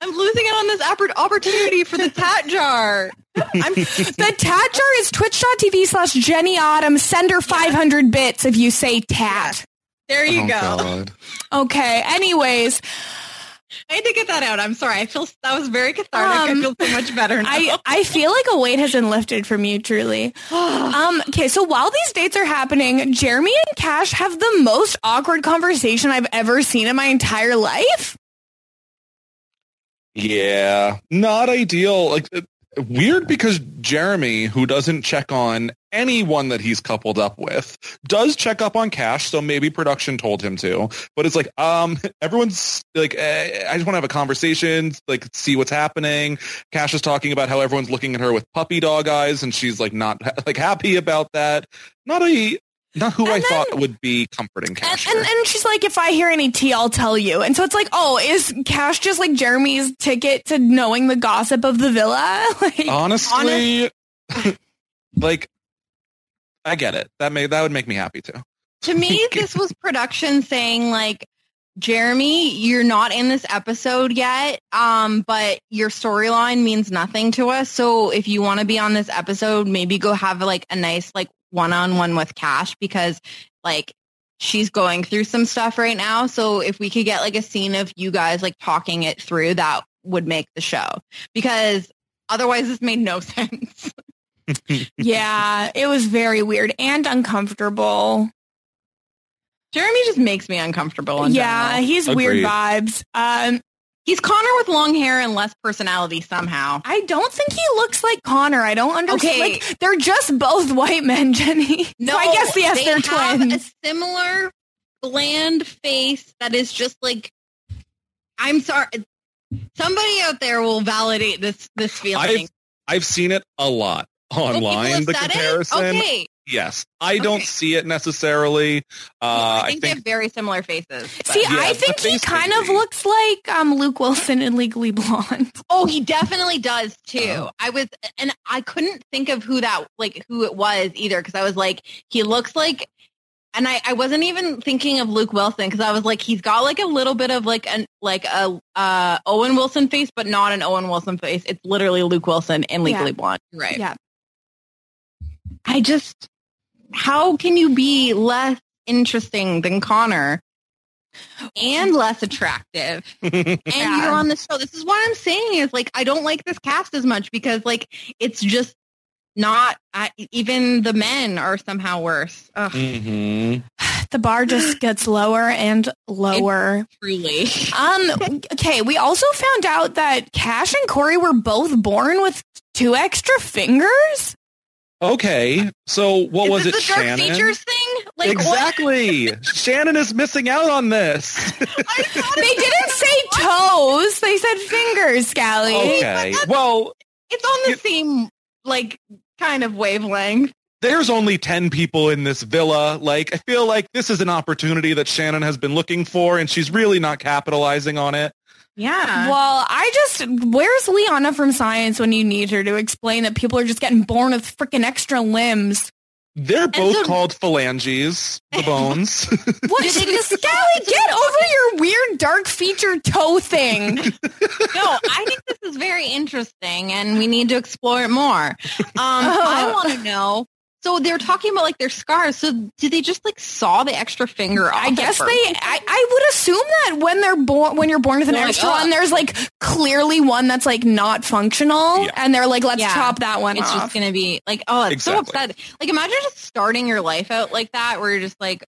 I'm losing out on this oppor- opportunity for the tat jar. I'm, The tat jar is twitch.tv slash Jenny Autumn. Send her 500 bits if you say tat. There you Oh go. God. Okay, anyways, I had to get that out. I'm sorry. I feel that was very cathartic. Um, I feel so much better now. I, I feel like a weight has been lifted from you, truly. um, okay, so while these dates are happening, Jeremy and Cash have the most awkward conversation I've ever seen in my entire life. Yeah, not ideal. Like uh, weird because Jeremy, who doesn't check on anyone that he's coupled up with does check up on Cash, so maybe production told him to. But it's like, um, everyone's like, eh, I just want to have a conversation, like see what's happening. Cash is talking about how everyone's looking at her with puppy dog eyes, and she's like not like happy about that. Not a not who And I then- thought would be comforting Cash. And, and and she's like, if I hear any tea, I'll tell you. And so it's like, oh, is Cash just like Jeremy's ticket to knowing the gossip of the villa? like, Honestly, like I get it. That may that would make me happy too. to me, this was production saying like, Jeremy, you're not in this episode yet, um, but your storyline means nothing to us. So if you want to be on this episode, maybe go have like a nice like one-on-one with Cash because like she's going through some stuff right now. So if we could get like a scene of you guys like talking it through, that would make the show because otherwise this made no sense. Yeah, it was very weird and uncomfortable. Jeremy just makes me uncomfortable. In Yeah, general. he's weird vibes. Um, he's Connor with long hair and less personality somehow. I don't think he looks like Connor. I don't understand. Okay. Like, they're just both white men, Jenny. No, so I guess yes, they they're have twins. a similar bland face that is just like. I'm sorry. Somebody out there will validate this this feeling. I've I've seen it a lot people online. the comparison. Okay. Yes, I don't Okay. see it necessarily. Uh, I I think they have very similar faces. See, Yeah, I think he kind of looks like um, Luke Wilson in Legally Blonde. Oh, he definitely does too. Oh. I was, and I couldn't think of who that, like, who it was either, because I was like, he looks like, and I, I wasn't even thinking of Luke Wilson because I was like, he's got like a little bit of like an like a uh, Owen Wilson face, but not an Owen Wilson face. It's literally Luke Wilson in Legally Yeah. Blonde. Right. Yeah. I just, how can you be less interesting than Connor? And less attractive and Yeah. you're on the show. This is what I'm saying is like I don't like this cast as much because like it's just not I, even the men are somehow worse. Ugh, Mhm. The bar just gets lower and lower. truly. Um. Okay. We also found out that Cash and Corey were both born with two extra fingers. Okay, so what Is was it, Shannon? features thing? Like exactly. Shannon is missing out on this. I They didn't say toes. They said fingers, Scally. okay. Well, It's on the same like kind of wavelength. there's only 10 people in this villa. Like, I feel like this is an opportunity that Shannon has been looking for, and she's really not capitalizing on it. Yeah. Well, I just where's Liana from Science when you need her to explain that people are just getting born with freaking extra limbs? They're both so- called phalanges, the bones. What? Did they just- Scally, get over your weird dark feature toe thing. no, I think this is very interesting and we need to explore it more. Um, I want to know. So they're talking about like their scars. So did they just like saw the extra finger off? I guess they. I, I would assume that when they're born, when you're born with an They're extra "Oh." one, there's like clearly one that's like not functional, Yeah. and they're like, let's Yeah. chop that one It's off. just gonna be like, oh, it's so Exactly. upset. Like imagine just starting your life out like that, where you're just like,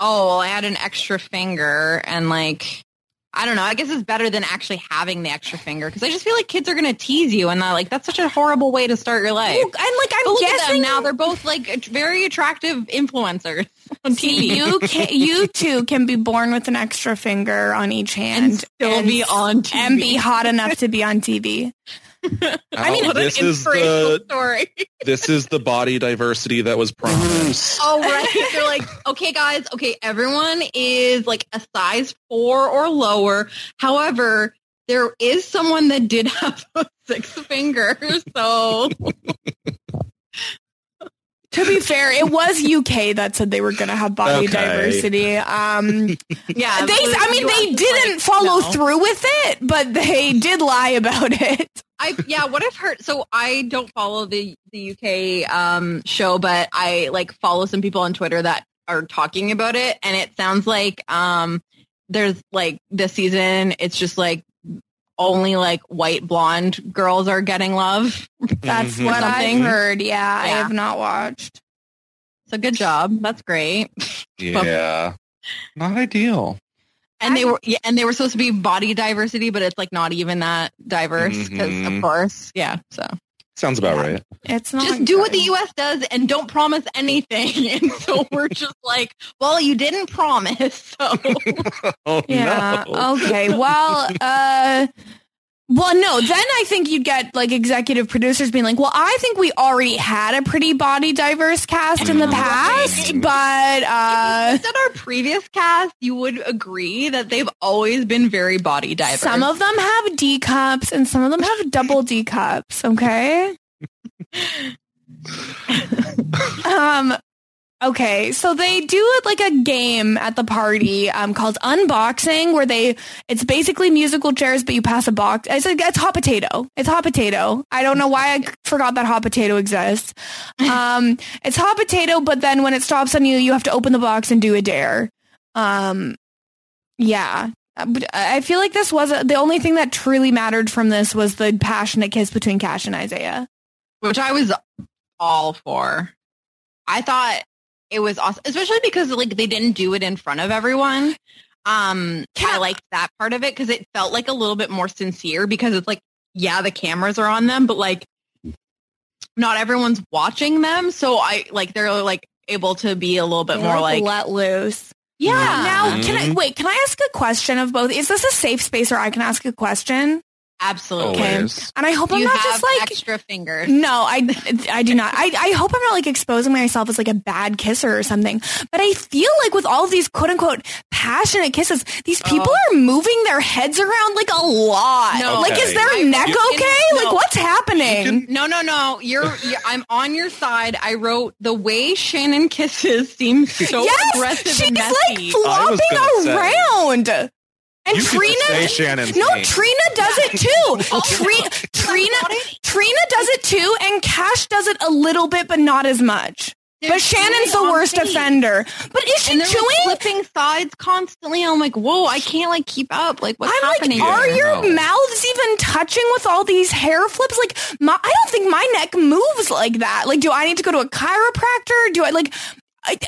oh, well, I had an extra finger, and like, I don't know. I guess it's better than actually having the extra finger because I just feel like kids are gonna tease you, and that like that's such a horrible way to start your life. Ooh, and like I'm But look at them guessing now they're both like very attractive influencers on See, TV. you can, you too can be born with an extra finger on each hand still be on TV. and be hot enough to be on TV. I what an this is the story. this is the body diversity that was promised. Oh, right. They're like, okay, guys, okay, everyone is like a size four or lower. However, there is someone that did have six fingers. So, To be fair, it was UK that said they were going to have body Okay. diversity. Um, yeah. they, I mean, US they didn't like, follow no. through with it, but they did lie about it. I yeah, what I've heard. So I don't follow the the UK um, show, but I like follow some people on Twitter that are talking about it, and it sounds like um, there's like this season. It's just like only like white blonde girls are getting love. That's Mhm. what I've heard. Yeah, I have not watched. So good job. That's great. Yeah. Not ideal. And they were yeah, and they were supposed to be body diversity, but it's like not even that diverse because Mhm. of course, yeah. So Sounds about right. It's not just do what the. U.S. does and don't promise anything. And so we're just like, well, you didn't promise. So Oh Yeah. no. Okay. Well, uh well, no, then I think you'd get like executive producers being like, well, I think we already had a pretty body diverse cast in the past, but uh instead our previous cast, you would agree that they've always been very body diverse. some of them have D cups and some of them have double D cups, okay? um Okay, so they do like a game at the party um, called unboxing, where they it's basically musical chairs, but you pass a box. It's it's hot potato. It's hot potato. I don't know why I forgot that hot potato exists. Um, it's hot potato, but then when it stops on you, you have to open the box and do a dare. Um, yeah, I feel like this was the only thing that truly mattered from this was the passionate kiss between Cash and Isaiah. which I was all for. I thought it was awesome, especially because like they didn't do it in front of everyone. Um, I liked that part of it because it felt like a little bit more sincere because it's like, yeah, the cameras are on them, but like not everyone's watching them. So I like they're like able to be a little bit They, more like, let loose. yeah. Now, can I Mhm. wait? Can I ask a question of both? Is this a safe space where I can ask a question? Absolutely. Always. And I hope I'm not have just like extra fingers. no, I I do not. I I hope I'm not like exposing myself as like a bad kisser or something. But I feel like with all of these quote unquote passionate kisses, these people Oh. are moving their heads around like a lot. No. Like, is Okay. their I- neck you- okay? no. Like, what's happening? No, no, no. You're, you're. I'm on your side. I wrote the way Shannon kisses seems so yes, aggressive she's and like messy. I was flopping gonna say. Around. And You Trina, say Shannon's no, name. Trina does it too. Oh, Trina, Trina, Trina does it too, and Cash does it a little bit, but not as much. They're but Shannon's the worst things. offender. But is she and they're chewing? like, flipping sides constantly. I'm like, whoa, I can't like keep up. Like, what's I'm happening? like, are here? your No. mouths even touching with all these hair flips? Like, my, I don't think my neck moves like that. Like, do I need to go to a chiropractor? Do I like?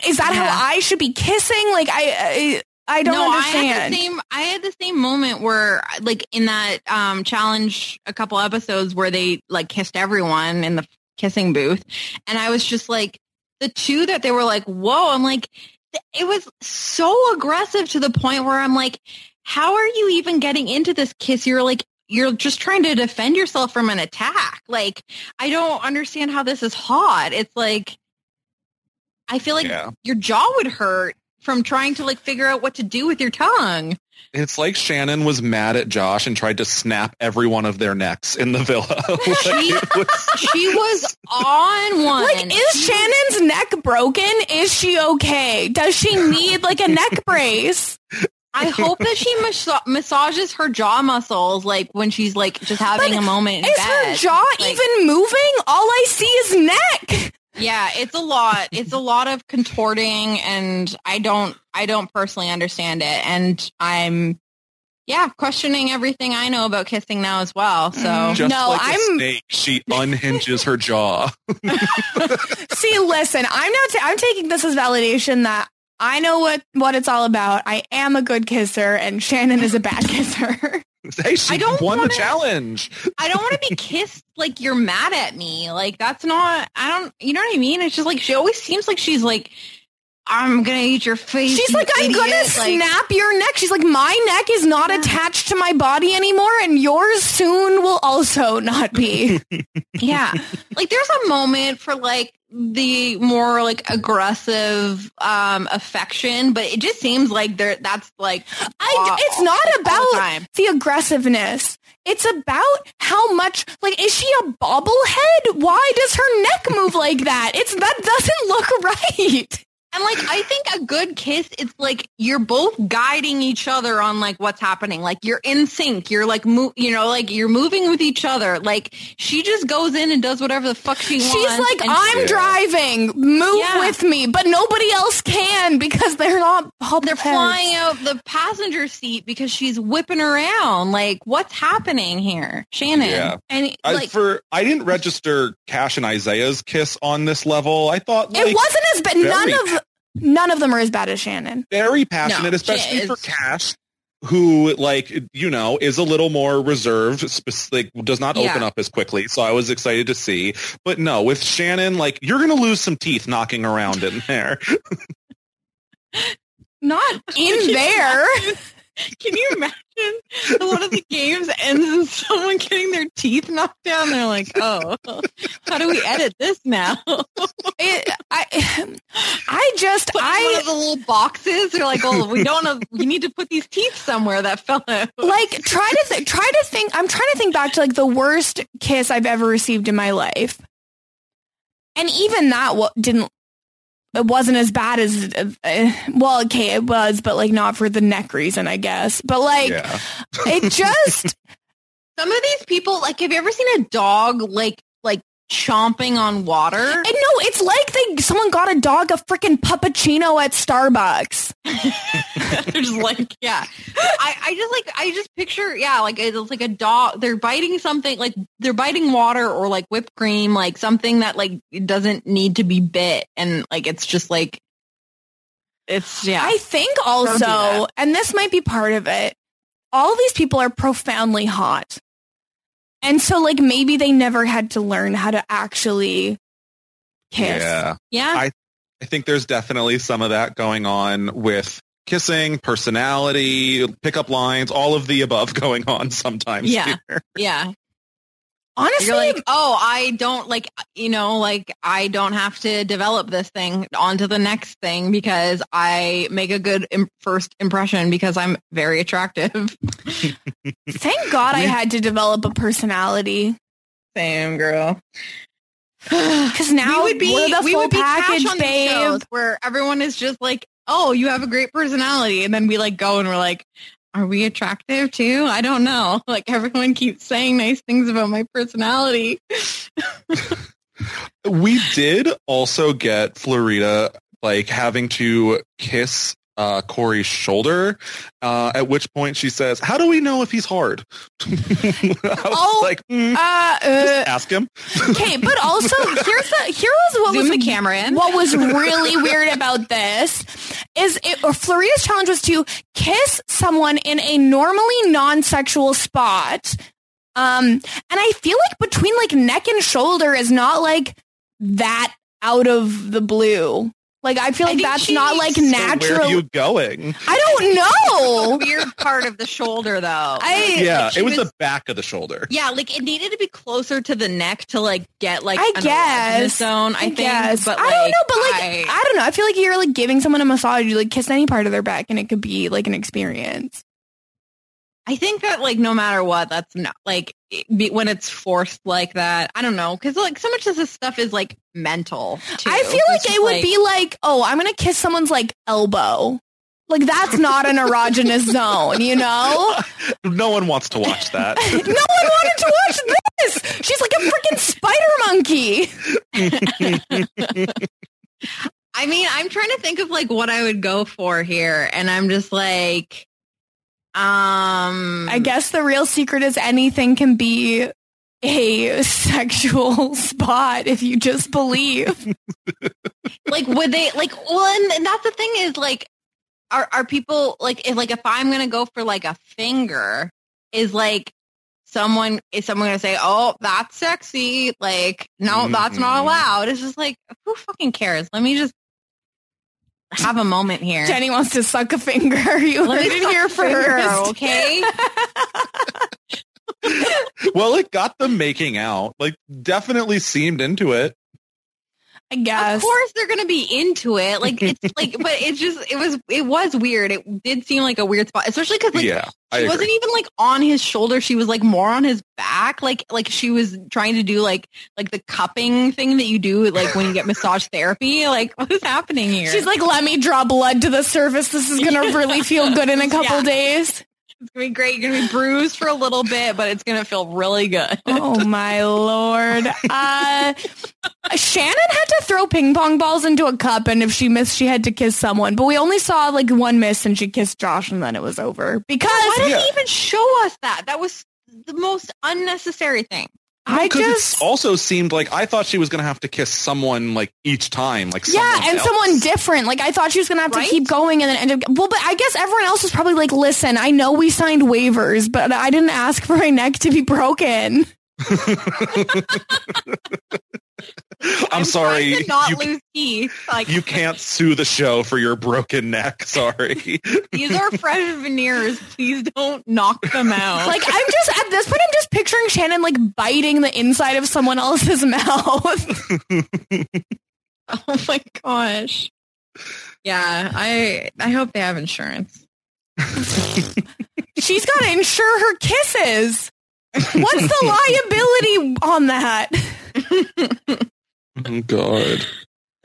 Is that Yeah. how I should be kissing? Like, I, I, I don't no, I had the same. I had the same moment where, like, in that um, challenge, a couple episodes where they like kissed everyone in the kissing booth, and I was just like, the two that they were like, "Whoa!" I'm like, it was so aggressive to the point where I'm like, how are you even getting into this kiss? You're like. You're just trying to defend yourself from an attack. Like, I don't understand how this is hot. It's like, I feel like Yeah. your jaw would hurt from trying to like figure out what to do with your tongue. It's like Shannon was mad at Josh and tried to snap every one of their necks in the villa. Like, She, was- she was on one. Like, is Shannon's neck broken? Is she okay? Does she need like a neck brace? I hope that she mas- massages her jaw muscles like when she's like just having But a moment in Is bed. her jaw Like, even moving? All I see is neck. Yeah, it's a lot. It's a lot of contorting and I don't I don't personally understand it and I'm yeah, questioning everything I know about kissing now as well. So mm-hmm. just No, like a I'm- snake, she unhinges her jaw. See, listen, I'm not. Ta- I'm taking this as validation that I know what what it's all about. I am a good kisser, and Shannon is a bad kisser. hey, she I don't won wanna- the challenge. I don't want to be kissed like you're mad at me. Like that's not. I don't. You know what I mean? It's just like she always seems like she's like, I'm gonna eat your face. She's you like, I'm gonna idiot." Like, snap your neck. She's like, my neck is not attached to my body anymore, and yours soon will also not be. yeah, like there's a moment for like the more like aggressive um affection, but it just seems like there. That's like I, it's not all the about the aggressiveness. It's about how much, like, is she a bobblehead? Why does her neck move like that? It's that doesn't look right. And like I think a good kiss, it's like you're both guiding each other on like what's happening. Like you're in sync. You're like move, you know, like you're moving with each other. Like she just goes in and does whatever the fuck she wants. She's like, I'm Yeah. driving, move Yeah. with me, but nobody else can because they're not bobbleheads. they're flying out the passenger seat because she's whipping around. Like what's happening here, Shannon? Yeah. And I, like for I didn't register Cash and Isaiah's kiss on this level. I thought like It wasn't as bad. None of none of them are as bad as Shannon. very passionate, No, especially for is- Cash. who like you know is a little more reserved spec- like does not open Yeah. up as quickly so i was excited to see but no with shannon like you're gonna lose some teeth knocking around in there Not in there. Can you imagine one of the games ends in someone getting their teeth knocked down? They're like, oh, how do we edit this now? It, I, I just, Put in one I of the little boxes. They're like, oh, we don't know. We need to put these teeth somewhere that fell out. like try to th- try to think. I'm trying to think back to like the worst kiss I've ever received in my life, and even that didn't. It wasn't as bad as uh, well. Okay, it was, but like not for the neck reason, I guess. But like, yeah it just Some of these people, like, have you ever seen a dog like like chomping on water? And no, it's like they someone got a dog a freaking puppuccino at Starbucks. They're just like, yeah. I, I just like, I just picture, yeah, like it's like a dog. They're biting something, like they're biting water or like whipped cream, like something that like doesn't need to be bit, and like it's just like, it's yeah. I think also, and this might be part of it. All these people are profoundly hot, and so like maybe they never had to learn how to actually kiss. yeah yeah. I- I think there's definitely some of that going on with kissing, personality, pickup lines, all of the above going on sometimes. Yeah. here. yeah. Honestly, You're like, oh, I don't like, you know, like I don't have to develop this thing onto the next thing because I make a good Im- first impression because I'm very attractive. thank God I had to develop a personality Same girl. because now we would be, we're the we full would be package, Cash on these babe. shows where everyone is just like, oh, you have a great personality. And then we like go and we're like, are we attractive too? I don't know. Like everyone keeps saying nice things about my personality. We did also get Florida like having to kiss uh, Corey's shoulder, uh, at which point she says, how do we know if he's hard? I was Oh, like, "Hmm, Uh, uh, just ask him. Okay, but also here's the here was what Zoom was the camera in. What was really weird about this is it, or Florida's challenge was to kiss someone in a normally non-sexual spot. Um, and I feel like between like neck and shoulder is not like that out of the blue. Like I feel like think that's not like So where natural. are you going? I don't know. Weird part of the shoulder though. I- Yeah, She it was, the back of the shoulder. Yeah, like it needed to be closer to the neck to like get like I an guess. zone. I, think, guess. but I don't know, but like I- I, don't know. I feel like you're like giving someone a massage. You like kiss any part of their back, and it could be like an experience. I think that like no matter what, that's not like it be, when it's forced like that. I don't know because like so much of this stuff is like mental. Too. I feel like just, it would be like, oh, I'm gonna kiss someone's like elbow. Like that's not an erogenous zone, you know. No one wants to watch that. No one wanted to watch this. She's like a freaking spider monkey. I mean, I'm trying to think of like what I would go for here, and I'm just like, um, I guess the real secret is anything can be a sexual spot if you just believe. like would they like well and, and that's the thing is like are are people like if like if i'm gonna go for like a finger is like someone is someone gonna say oh that's sexy like no that's not Mhm. allowed it's just like who fucking cares let me just have a moment here Jenny wants to suck a finger. You Let heard it here a finger, first. okay well, it got them making out. Like, definitely seemed into it. I guess. Of course they're gonna be into it. Like it's like, but it's just it was it was weird. It did seem like a weird spot, especially because like yeah, she wasn't even like on his shoulder. She was like more on his back. Like like she was trying to do like like the cupping thing that you do like when you get massage therapy. Like what is happening here? She's like, let me draw blood to the surface. This is going to really feel good in a couple Yeah. days. It's gonna be great. You're gonna be bruised for a little bit, but it's gonna feel really good. Oh my lord. Uh, Shannon had to throw ping pong balls into a cup, and if she missed, she had to kiss someone. But we only saw like one miss, and she kissed Josh, and then it was over. Because Why did Yeah. he even show us that? That was the most unnecessary thing. I Because just it also seemed like I thought she was going to have to kiss someone like each time, like yeah, someone and else. someone different. Like I thought she was gonna have Right? to keep going and then end up. Well, but I guess everyone else was probably like, "Listen, I know we signed waivers, but I didn't ask for my neck to be broken." I'm, sorry, to not you, lose teeth. Like you can't sue the show for your broken neck. Sorry. these are fresh veneers. Please don't knock them out. Like I'm just at this point, I'm just picturing Shannon like biting the inside of someone else's mouth. oh my gosh. Yeah, I I hope they have insurance. She's got to insure her kisses. What's the liability on that? Oh God.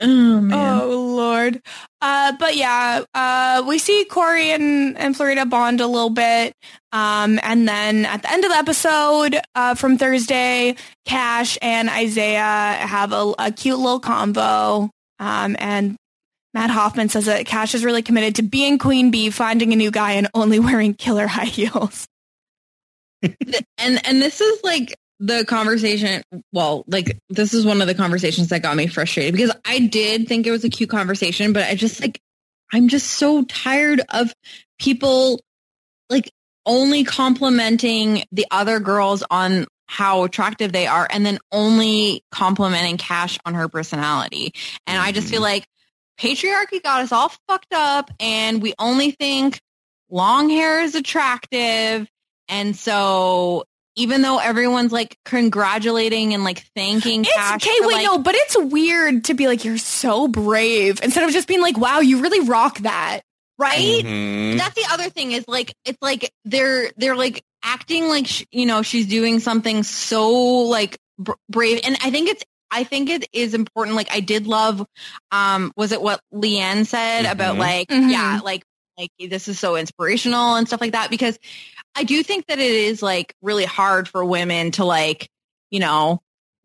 Oh man. Oh Lord. Uh, but yeah, uh, we see Corey and, and Florida bond a little bit. Um, and then at the end of the episode, uh, from Thursday, Cash and Isaiah have a, a cute little convo. Um, and Matt Hoffman says that Cash is really committed to being Queen Bee, finding a new guy and only wearing killer high heels. and and this is like the conversation well like this is one of the conversations that got me frustrated because i did think it was a cute conversation but i just like i'm just so tired of people like only complimenting the other girls on how attractive they are and then only complimenting cash on her personality. And i just feel mm-hmm. like patriarchy got us all fucked up and we only think long hair is attractive. And so even though everyone's like congratulating and like thanking It's Cash okay, for, wait, like- no, but it's weird to be like, you're so brave instead of just being like, wow, you really rock that. right? Mhm. That's the other thing is like it's like they're they're like acting like sh- you know she's doing something so like br- brave, and I think it's I think it is important. Like I did love, um, was it what Leanne said about Mhm. like Mhm. yeah, like like this is so inspirational and stuff like that because I do think that it is like really hard for women to like you know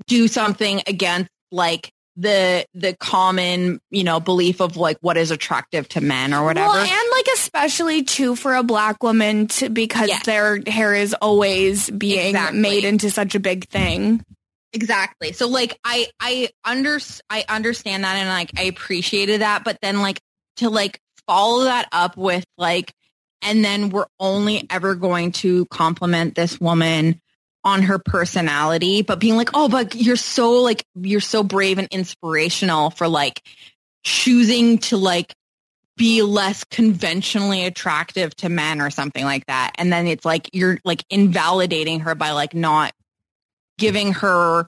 do something against like the the common you know belief of like what is attractive to men or whatever. Well, and like especially too for a black woman to because Yes. their hair is always being Exactly. made into such a big thing. Exactly. So like I I under I understand that and like I appreciated that, but then like to like follow that up with like and then we're only ever going to compliment this woman on her personality, but being like, "Oh, but you're so like you're so brave and inspirational for like choosing to like be less conventionally attractive to men or something like that." And then it's like you're like invalidating her by like not giving her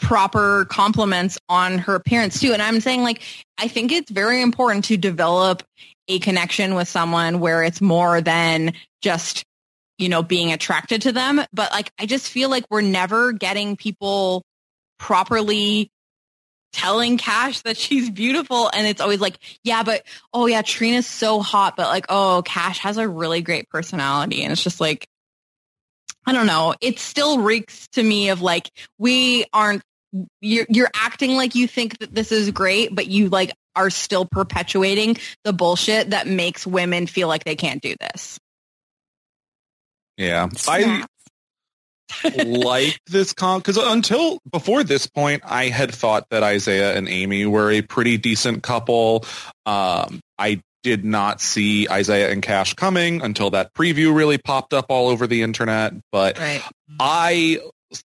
proper compliments on her appearance too. And I'm saying like, I think it's very important to develop a connection with someone where it's more than just, you know, being attracted to them. But like, I just feel like we're never getting people properly telling Cash that she's beautiful. And it's always like, yeah, but, oh yeah, Trina's so hot, but like, oh, Cash has a really great personality. And it's just like, I don't know. It still reeks to me of like we aren't. You're you're acting like you think that this is great, but you like are still perpetuating the bullshit that makes women feel like they can't do this. Yeah. I like this con because until before this point, I had thought that Isaiah and Amy were a pretty decent couple. Um, I did not see Isaiah and Cash coming until that preview really popped up all over the internet. But Right. I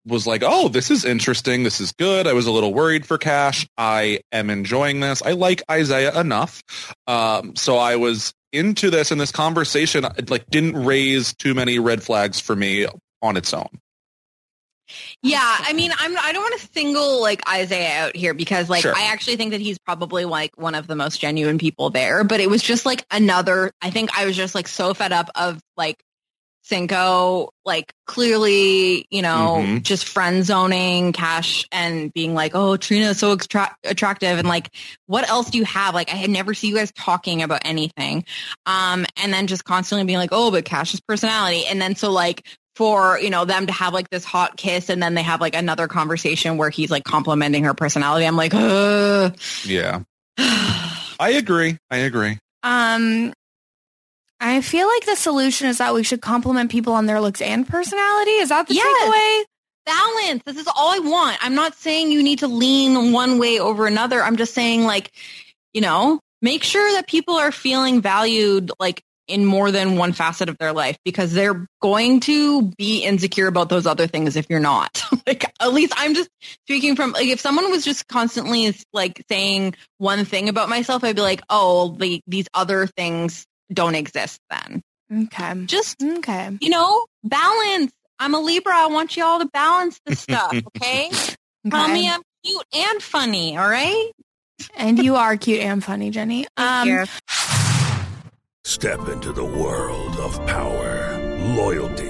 was like, oh, this is interesting. This is good. I was a little worried for Cash. I am enjoying this. I like Isaiah enough. Um, so I was into this and this conversation like didn't raise too many red flags for me on its own. Yeah, I mean, I'm I don't want to single like Isaiah out here because like Sure. I actually think that he's probably like one of the most genuine people there, but it was just like another I think I was just like so fed up of like Cinco like clearly, you know, Mhm. just friend zoning Cash and being like, "Oh, Trina is so attra- attractive." And like, what else do you have? Like I had never see you guys talking about anything. Um and then just constantly being like, "Oh, but Cash's personality." And then so like for you know them to have like this hot kiss and then they have like another conversation where he's like complimenting her personality i'm like Ugh. Yeah. I agree. I agree. Um, I feel like the solution is that we should compliment people on their looks and personality. Is that the Yes. takeaway? balance. This is all I want. I'm not saying you need to lean one way over another. I'm just saying like, you know, make sure that people are feeling valued like in more than one facet of their life because they're going to be insecure about those other things if you're not. like at least I'm just speaking from like if someone was just constantly like saying one thing about myself, I'd be like, oh, the, these other things don't exist then. Okay. Just okay. You know, balance. I'm a Libra. I want you all to balance the stuff. Okay. Tell me I'm cute and funny. All right. And you are cute and funny, Jenny. Um, you. Step into the world of power, loyalty,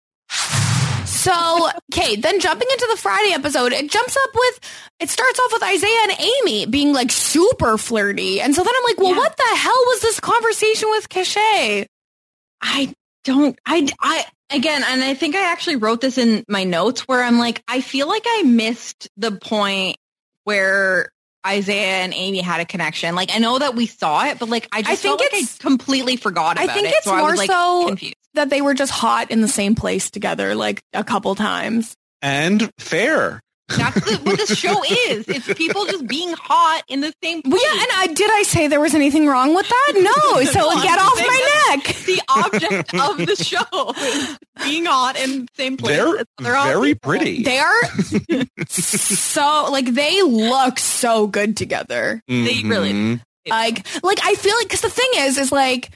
So, okay, then jumping into the Friday episode, it jumps up with, it starts off with Isaiah and Amy being like super flirty. And so then I'm like, well, what the hell was this conversation with Cashay? I don't, I, I, again, and I think I actually wrote this in my notes where I'm like, I feel like I missed the point where Isaiah and Amy had a connection. Like, I know that we saw it, but like, I just I think felt like I completely forgot about I think it. it's so more like, so confused. That they were just hot in the same place together like a couple times. And fair. That's the, what this show is. It's people just being hot in the same place. Well, yeah, and I did I say there was anything wrong with that? No. So I'm get off my neck. The object of the show is being hot in the same place. They're as other hot very people. pretty. They are so like they look so good together. Mm-hmm. They really. Like like I feel like because the thing is is like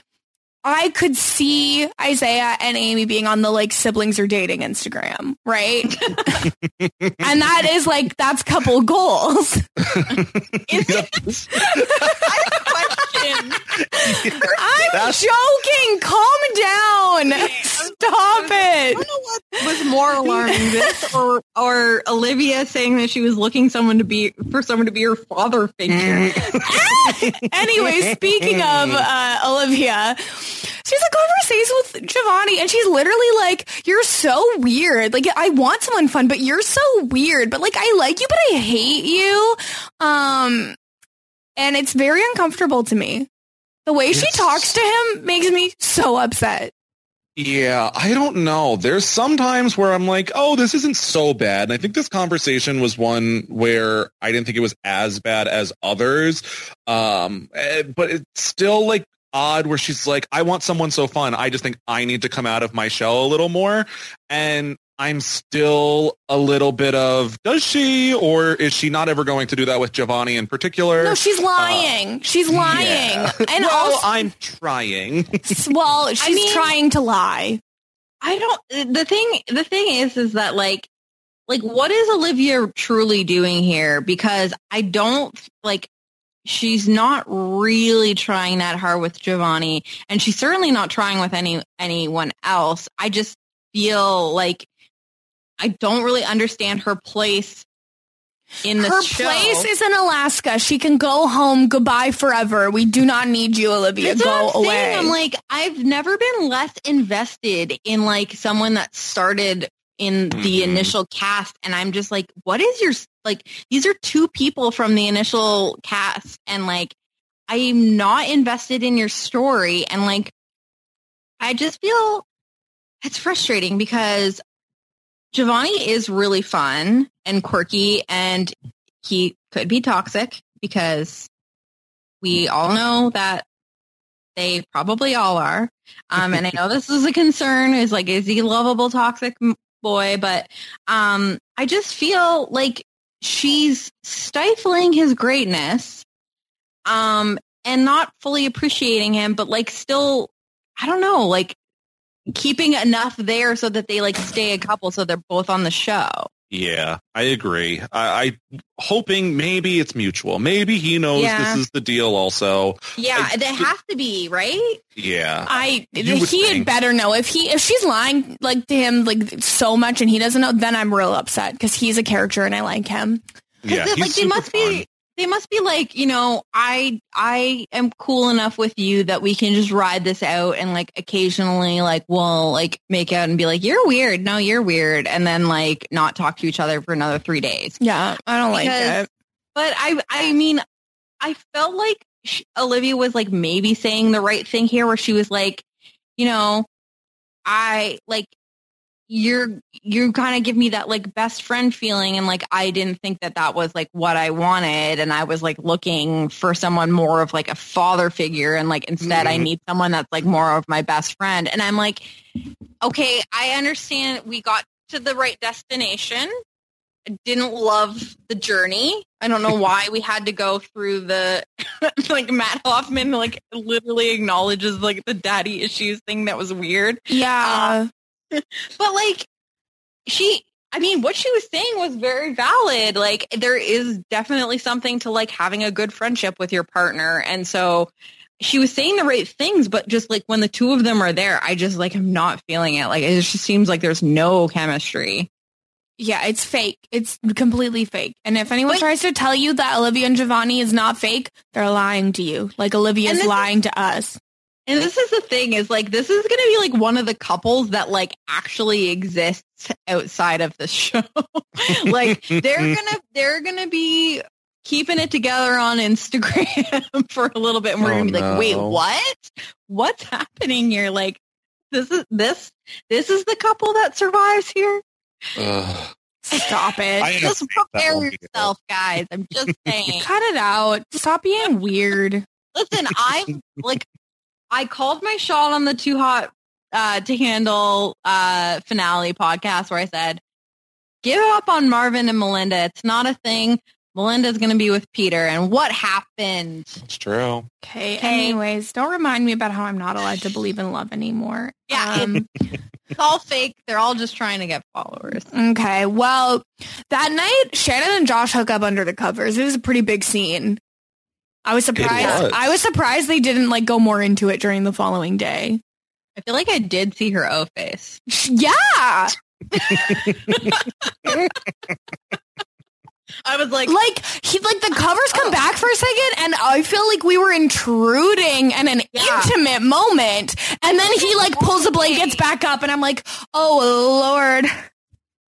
I could see Isaiah and Amy being on the like siblings are dating Instagram, right? and that is like that's couple goals. I'm joking. Calm down. Stop it. I don't know what was more alarming this or or Olivia saying that she was looking someone to be for someone to be her father figure. anyway, speaking of uh, Olivia, she's a conversation with Javonny, and she's literally like, "You're so weird. Like, I want someone fun, but you're so weird. But like, I like you, but I hate you." Um, and it's very uncomfortable to me. The way she talks to him makes me so upset. Yeah, I don't know. There's some times where I'm like, oh, this isn't so bad. And I think this conversation was one where I didn't think it was as bad as others. Um, eh, but it's still like odd where she's like, I want someone so fun. I just think I need to come out of my shell a little more. And I'm still a little bit of, does she, or is she not ever going to do that with Javonny in particular? No, she's uh, lying. she's lying, Yeah. and well, also, I'm trying. well, she's mean- trying to lie. I don't the thing the thing is is that like like what is Olivia truly doing here? Because I don't like she's not really trying that hard with Javonny and she's certainly not trying with any anyone else. I just feel like I don't really understand her place in this Her show. place is in Alaska. She can go home. Goodbye forever. We do not need you, Olivia. That's go what I'm away. saying. I'm like, I've never been less invested in like someone that started in the Mhm. initial cast, and I'm just like, what is your like? These are two people from the initial cast, and like, I'm not invested in your story, and like, I just feel it's frustrating because Javonny is really fun and quirky, and he could be toxic because we all know that they probably all are. Um, and I know this is a concern is like, is he lovable, toxic, boy, but um, I just feel like she's stifling his greatness, um, and not fully appreciating him, but like still, I don't know, like keeping enough there so that they like stay a couple, so they're both on the show. Yeah, I agree. I, I hoping maybe it's mutual. Maybe he knows Yeah. this is the deal. Also, Yeah, I- they have to be right. yeah. I he had better know if he if she's lying like to him like so much and he doesn't know then I'm real upset because he's a character and I like him. Yeah, like they must be they must be like you know I I am cool enough with you that we can just ride this out and like occasionally like we'll like make out and be like you're weird. No you're weird. And then like not talk to each other for another three days. Yeah, I don't like it. but I I mean I felt like sh Olivia was like maybe saying the right thing here where she was like you know I like you're you kind of give me that like best friend feeling and like I didn't think that that was like what I wanted and I was like looking for someone more of like a father figure and like instead I Mhm. need someone that's like more of my best friend and I'm like okay I understand we got to the right destination I didn't love the journey I don't know why we had to go through the like Matt Hoffman like literally acknowledges like the daddy issues thing that was weird Yeah. But like she I mean what she was saying was very valid. Like there is definitely something to like having a good friendship with your partner. And so she was saying the right things, but just like when the two of them are there, I just like am not feeling it. Like it just seems like there's no chemistry. Yeah, it's fake. It's completely fake. And if anyone tries to tell you that Olivia and Javonny is not fake, they're lying to you. Like Olivia And is is- lying to us. And this is the thing is like this is going to be like one of the couples that like actually exists outside of the show. like they're going to they're going to be keeping it together on Instagram for a little bit and we're Oh, going to be like, "Wait, what? What's happening here?" Like this is this this is the couple that survives here. Ugh. Stop it. Just prepare won't be good. yourself, guys. I'm just saying. Cut it out. Stop being weird. Listen, I'm like I called my shot on the too hot uh, to handle uh, finale podcast where I said, "Give up on Marvin and Melinda. It's not a thing. Melinda's going to be with Peter." And what happened? It's true. Okay. Okay. Anyways, don't remind me about how I'm not allowed to believe in love anymore. Yeah, Um, It's all fake. They're all just trying to get followers. okay. Well, that night, Shannon and Josh hook up under the covers. It was a pretty big scene. I was surprised. was. I was surprised they didn't like go more into it during the following day. I feel like I did see her O face. Yeah. I was like, like he like the covers come oh. back for a second and i feel like we were intruding in an Yeah. intimate moment and then he like pulls the blankets back up and i'm like oh lord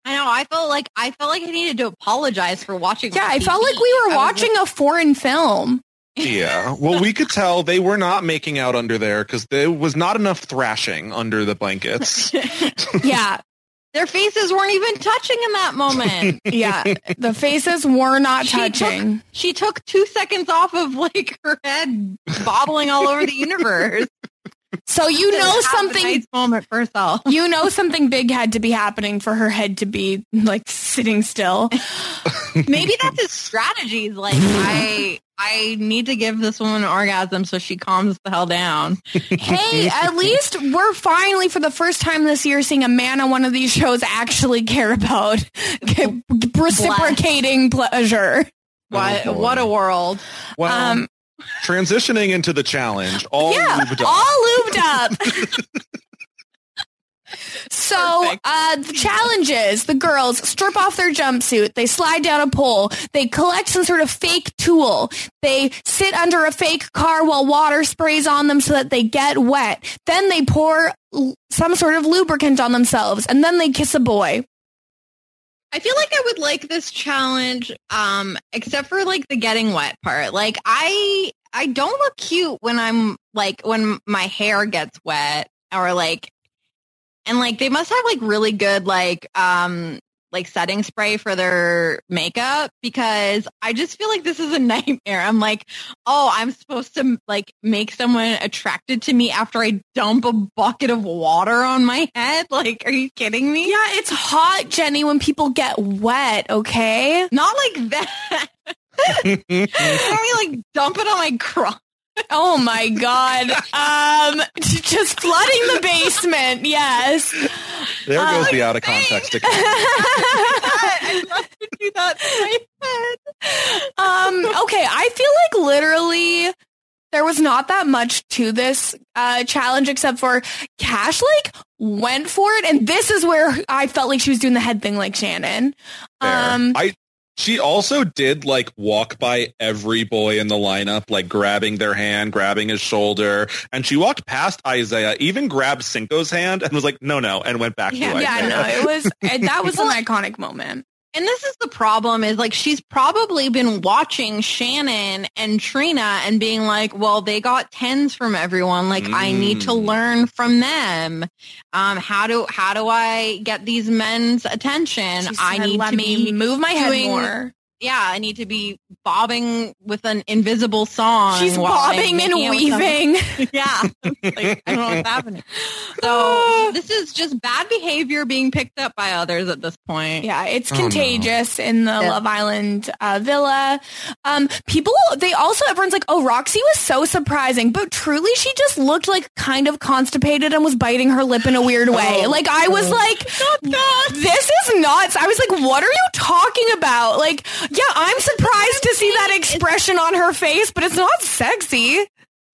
I know. I felt like I felt like I needed to apologize for watching. yeah i TV. felt like we were I was watching a foreign film Yeah. Well, we could tell they were not making out under there because there was not enough thrashing under the blankets. yeah Their faces weren't even touching in that moment. yeah the faces were not She took- touching she took two seconds off of like her head bobbling all over the universe. so you To know have something nice moment for herself. you know something big had to be happening for her head to be like sitting still Maybe that's his strategy. Like I, I need to give this woman an orgasm so she calms the hell down. hey, at least we're finally, for the first time this year, seeing a man on one of these shows actually care about reciprocating pleasure. What, boy. what a world! Well, Um, transitioning into the challenge, all yeah, lubed up. all lubed up. So, uh, the is the girls strip off their jumpsuit. They slide down a pole. They collect some sort of fake tool. They sit under a fake car while water sprays on them so that they get wet. Then they pour l- some sort of lubricant on themselves and then they kiss a boy. I feel like I would like this challenge, um, except for like the getting wet part. Like I, I don't look cute when I'm like when my hair gets wet or like, and like they must have like really good like, um, like setting spray for their makeup because I just feel like this is a nightmare. I'm like, oh, I'm supposed to like make someone attracted to me after I dump a bucket of water on my head. Like, are you kidding me? Yeah, it's hot, Jenny, when people get wet, okay? Not like that. Let me like dump it on my crotch. Oh my god. Um just flooding the basement. Yes. There Uh, goes the out of context. I'd love to do that to my head. Um okay, I feel like literally there was not that much to this uh challenge except for Cash like went for it and this is where I felt like she was doing the head thing like Shannon. Fair. Um I she also did like walk by every boy in the lineup, like grabbing their hand, grabbing his shoulder, and she walked past Isaiah, even grabbed Cinco's hand and was like, "No, no," and went back yeah, to yeah, no, it was that was an iconic moment. And this is the problem is like she's probably been watching Shannon and Trina and being like, well, they got tens from everyone. Like I need to Mm. learn from them. Um, how do how do I get these men's attention? She I need let to me be move my head doing- more. Yeah, I need to be bobbing with an invisible song. She's bobbing and making out with them. weaving. yeah. Like, I don't know what's happening. So this is just bad behavior being picked up by others at this point. Yeah, it's Oh, no. contagious in the Yeah. Love Island uh, villa. Um, people, they also, everyone's like, oh, Roxy was so surprising, but truly she just looked like kind of constipated and was biting her lip in a weird way. Oh. like, I was like, this is nuts. I was like, what are you talking about? Like, yeah, I'm surprised to see that expression on her face, but it's not sexy.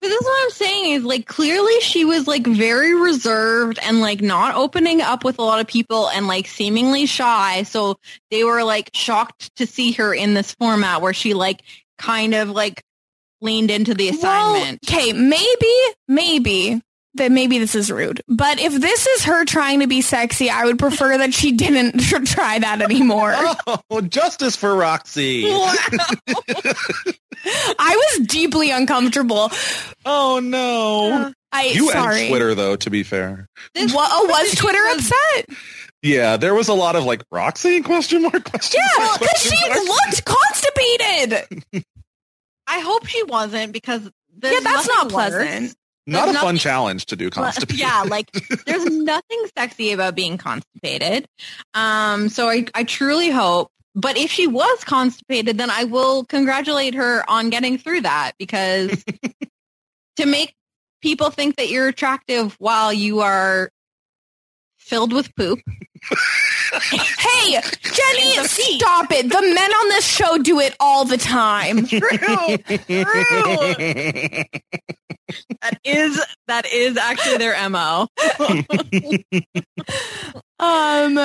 But this is what I'm saying is like clearly she was like very reserved and like not opening up with a lot of people and like seemingly shy. So they were like shocked to see her in this format where she like kind of like leaned into the assignment. Well, okay, maybe, maybe that maybe this is rude, but if this is her trying to be sexy, I would prefer that she didn't try that anymore. Oh, justice for Roxy. I was deeply uncomfortable. Oh no. Uh, I You sorry. and Twitter though, to be fair. This- What, oh, was Twitter upset? Yeah, there was a lot of like Roxy question mark question. Yeah, because she mark. looked constipated. I hope she wasn't because Yeah, that's not pleasant. worse. Not a fun challenge to do constipation. Yeah, like there's nothing sexy about being constipated. Um, so I, I truly hope. But if she was constipated, then I will congratulate her on getting through that because to make people think that you're attractive while you are filled with poop. Hey, Jenny, stop it. The men on this show do it all the time. True. True. That is that is actually their mo. Um.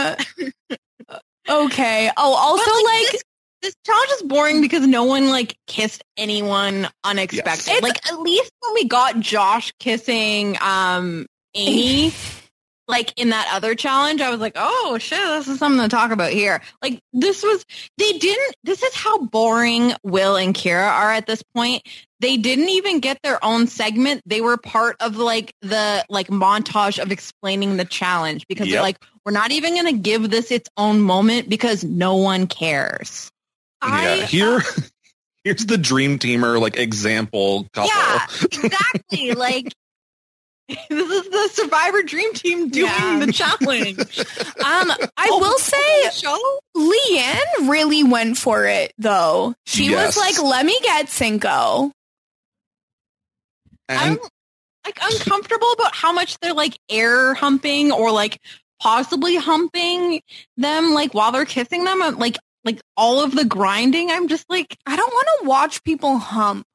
Okay. Oh, also But, like, this, this challenge is boring because no one like kissed anyone unexpected. Yes. Like at least when we got Josh kissing um Amy, like in that other challenge, I was like, oh shit, this is something to talk about here. Like this was they didn't. This is how boring Will and Kyra are at this point. They didn't even get their own segment. They were part of like the like montage of explaining the challenge because they're Yep. like, we're not even going to give this its own moment because no one cares. I yeah, here here's the dream teamer like example couple. Yeah, exactly. like this is the Survivor Dream Team doing Yeah. the challenge. um, I Oh, will say, show. Leanne really went for it though. She Yes. was like, "Let me get Cinco." I'm like uncomfortable about how much they're like air humping or like possibly humping them like while they're kissing them. I'm, Like like all of the grinding. I'm just like I don't want to watch people hump.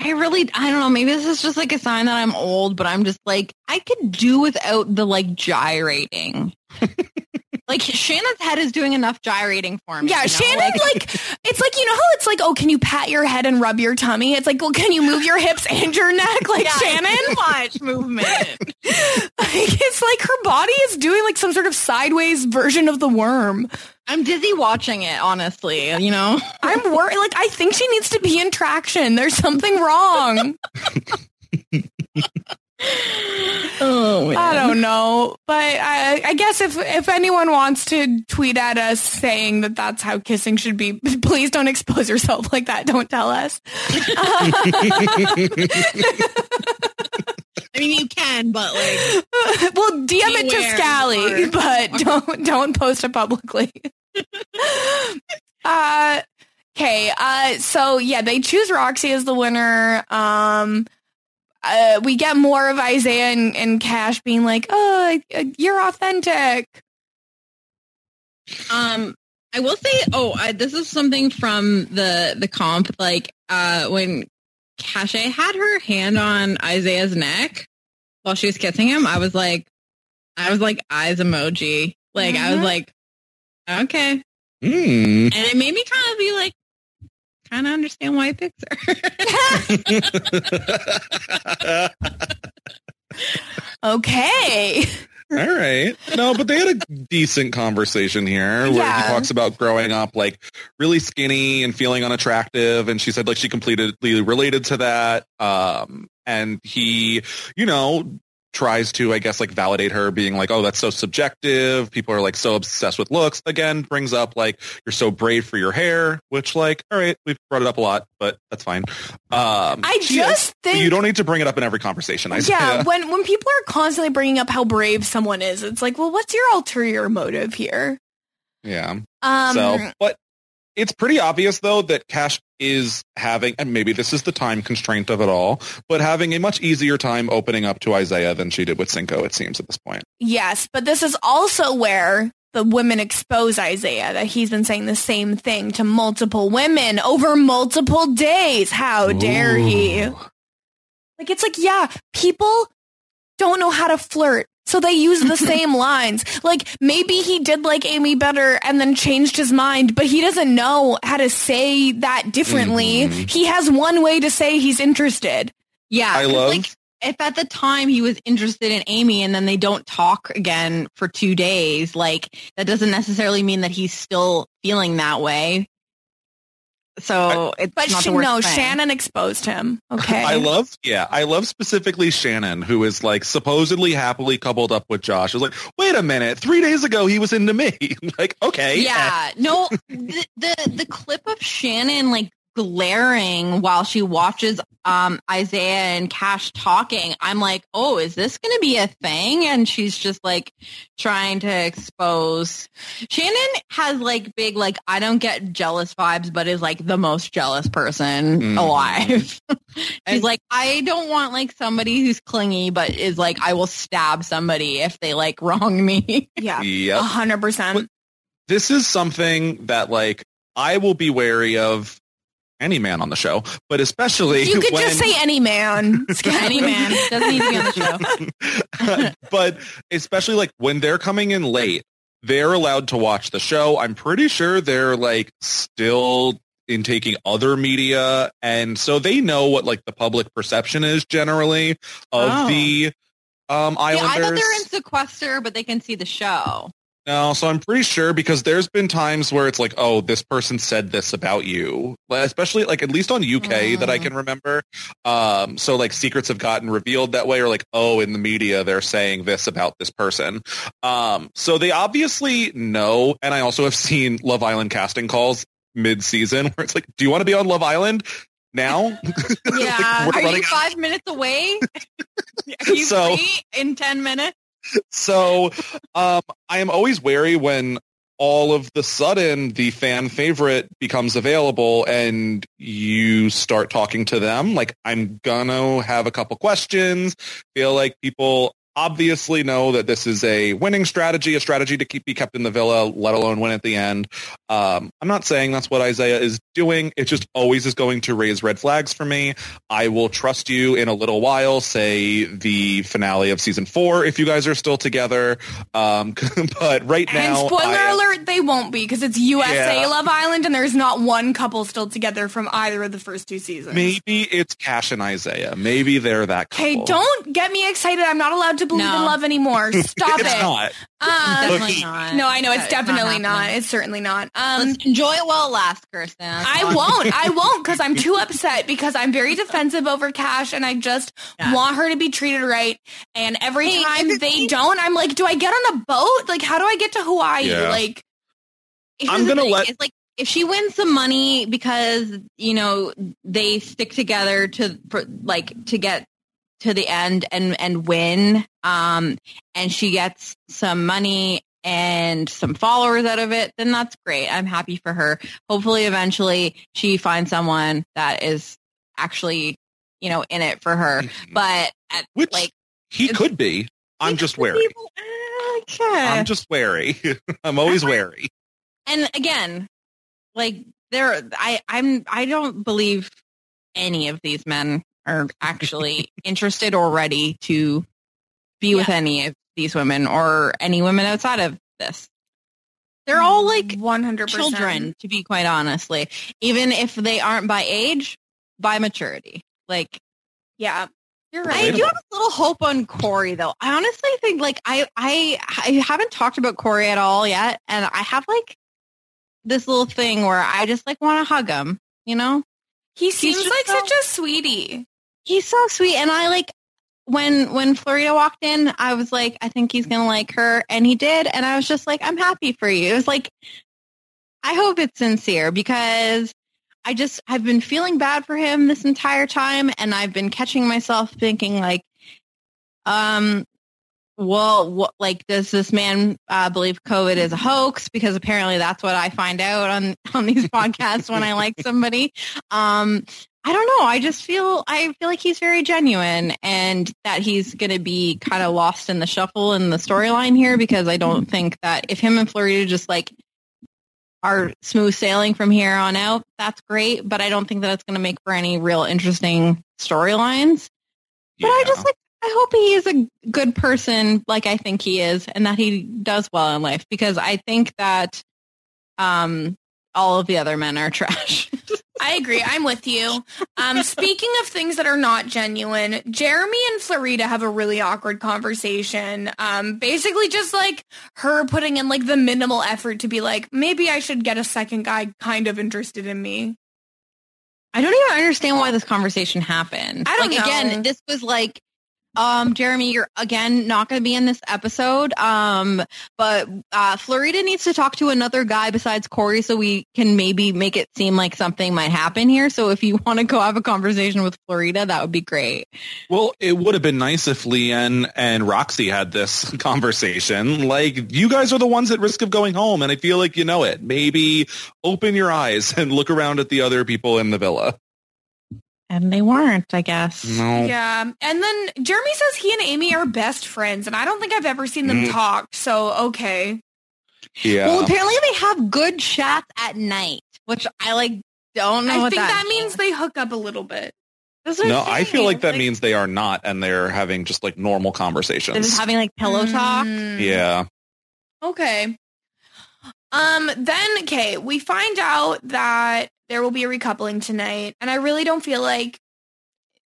I really I don't know. Maybe this is just like a sign that I'm old, but I'm just like I could do without the like gyrating. like Shannon's head is doing enough gyrating for me. Yeah, you know? Shannon, like, it's like, you know how it's like, oh, can you pat your head and rub your tummy? It's like, well, can you move your hips and your neck like Yeah, Shannon? Watch movement. Like, it's like her body is doing like some sort of sideways version of the worm. I'm dizzy watching it, honestly, you know? I'm worried. Like, I think she needs to be in traction. There's something wrong. Oh, I don't know, but I, I guess if if anyone wants to tweet at us saying that that's how kissing should be, please don't expose yourself like that. Don't tell us. I mean, you can, but like, well, DM it to Scally, or- but don't don't post it publicly. uh, okay. Uh, so yeah, they choose Roxy as the winner. Um, uh, we get more of Isaiah and, and Cash being like, "Oh, uh, you're authentic." Um, I will say, oh, I, this is something from the the comp. Like, uh, when Cashay had her hand on Isaiah's neck while she was kissing him, I was like, I was like eyes emoji. Like, I was Mhm. like, okay, Hmm. and it made me kind of be like, kind of understand why he picks her. Okay. All right. No, but they had a decent conversation here where Yeah. he talks about growing up like really skinny and feeling unattractive. And she said like she completely related to that. Um, and he, you know, tries to, I guess, like validate her being like, oh, that's so subjective. People are like so obsessed with looks. Again, brings up like, you're so brave for your hair, which like, all right, we've brought it up a lot, but that's fine. Um, I just is- think- you don't need to bring it up in every conversation. I Yeah, when when people are constantly bringing up how brave someone is, it's like, well, what's your ulterior motive here? yeah. Um, so, but it's pretty obvious though that Cash is having, and maybe this is the time constraint of it all, but having a much easier time opening up to Isaiah than she did with Cinco. It seems at this point. Yes, but this is also where the women expose Isaiah that he's been saying the same thing to multiple women over multiple days. How dare he? Like it's like, yeah, people don't know how to flirt. So they use the same lines. Like maybe he did like Amy better and then changed his mind, but he doesn't know how to say that differently. Mhm. He has one way to say he's interested. Yeah, I 'cause, love- like if at the time he was interested in Amy and then they don't talk again for two days, like that doesn't necessarily mean that he's still feeling that way. So it's But not she, the worst no, thing. Shannon exposed him. Okay. I love, yeah, I love specifically Shannon, who is like supposedly happily coupled up with Josh. I was like, wait a minute, three days ago he was into me. like, okay, Yeah, no, the, the the clip of Shannon like glaring while she watches um Isaiah and Cash talking, I'm like, oh, is this going to be a thing? And she's just like trying to expose. Shannon has like big like I don't get jealous vibes, but is like the most jealous person Mhm. alive. she's like, I don't want like somebody who's clingy, but is like, I will stab somebody if they like wrong me. Yeah, Yep. a hundred percent. this is something that like I will be wary of any man on the show, but especially You could when, just say any man. Any man doesn't need to be on the show. but especially like when they're coming in late, they're allowed to watch the show. I'm pretty sure they're like still in taking other media and so they know what like the public perception is generally of Oh. the um Yeah, I thought they're in sequester, but they can see the show. No, so I'm pretty sure because there's been times where it's like, oh, this person said this about you, Like, especially like at least on UK that I can remember. Um, so like secrets have gotten revealed that way, or like, oh, in the media they're saying this about this person. Um, so they obviously know, and I also have seen Love Island casting calls mid-season where it's like, do you want to be on Love Island now? Yeah. we're Are you five minutes away? Are you So- free in ten minutes? So um, I am always wary when all of the sudden the fan favorite becomes available and you start talking to them. Like I'm gonna have a couple questions. Feel like people obviously know that this is a winning strategy, a strategy to keep be kept in the villa, let alone win at the end. Um, I'm not saying that's what Isaiah is doing. It just always is going to raise red flags for me. I will trust you in a little while, say the finale of season four, if you guys are still together. Um, but right And now, spoiler I alert, they won't be because it's USA Yeah. Love Island and there's not one couple still together from either of the first two seasons. maybe it's Cash and Isaiah. Maybe they're that couple. Okay, don't get me excited. I'm not allowed to believe No. in love anymore. Stop It's it. not. Um, Definitely not. No, I know it's It's definitely not. happening. It's certainly not. Um, Let's enjoy it while it lasts, Kirsten. I won't. I won't because I'm too upset because I'm very defensive over Cash and I just want her to be treated right. And every Hey, time if they it's- don't, I'm like, do I get on a boat? Like, how do I get to Hawaii? Yeah. Like, I'm gonna thing, let- It's like if she wins some money because you know they stick together to for, like to get to the end and and win, um, and she gets some money and some followers out of it, then that's great. I'm happy for her. Hopefully, eventually she finds someone that is actually you know in it for her. But at, Which like he could be. I'm just wary. okay. I'm just wary. I'm always wary. and again, like there, I, I'm, I don't believe any of these men are actually interested or ready to be with any of these women or any women outside of this. They're all like 100 children, to be quite honestly, even if they aren't by age, by maturity. Like, yeah, you're right. I do have a little hope on Corey though. I honestly think like I I I haven't talked about Corey at all yet, and I have like this little thing where I just like want to hug him. You know, He seems like so- such a sweetie. He's so sweet, and I like when when Florida walked in, I was like, I think he's gonna like her, and he did, and I was just like, I'm happy for you. It was like, I hope it's sincere because I just I've been feeling bad for him this entire time, and I've been catching myself thinking like, um, well, what like does this man uh, believe COVID is a hoax? Because apparently that's what I find out on on these podcasts when I like somebody. Um, I don't know. I just feel I feel like he's very genuine and that he's going to be kind of lost in the shuffle in the storyline here because I don't think that if him and Florida just like are smooth sailing from here on out, that's great. But I don't think that it's going to make for any real interesting storylines. But I just like I hope he is a good person like I think he is and that he does well in life because I think that um all of the other men are trash. I agree. I'm with you. Um, speaking of things that are not genuine, Jeremy and Florida have a really awkward conversation. Um, basically just like her putting in like the minimal effort to be like, maybe I should get a second guy kind of interested in me. I don't even understand why this conversation happened. I don't like know. again, this was like um Jeremy, you're again not going to be in this episode. Um but uh Florida needs to talk to another guy besides Corey so we can maybe make it seem like something might happen here. So if you want to go have a conversation with Florida, that would be great. Well, it would have been nice if Leanne and Roxy had this conversation. Like, you guys are the ones at risk of going home, and I feel like you know it. Maybe open your eyes and look around at the other people in the villa. And they weren't, I guess. No. Yeah. And then Jeremy says he and Amy are best friends, and I don't think I've ever seen them Mm. talk. So, okay. Yeah. Well, apparently they have good chats at night, which I like don't know I what think that, that means they hook up a little bit. No, I'm feel like that Like, means they are not, and they're having just like normal conversations. they're just having like pillow talk. Mm. yeah. Okay. Um, then okay, we find out that there will be a recoupling tonight, and I really don't feel like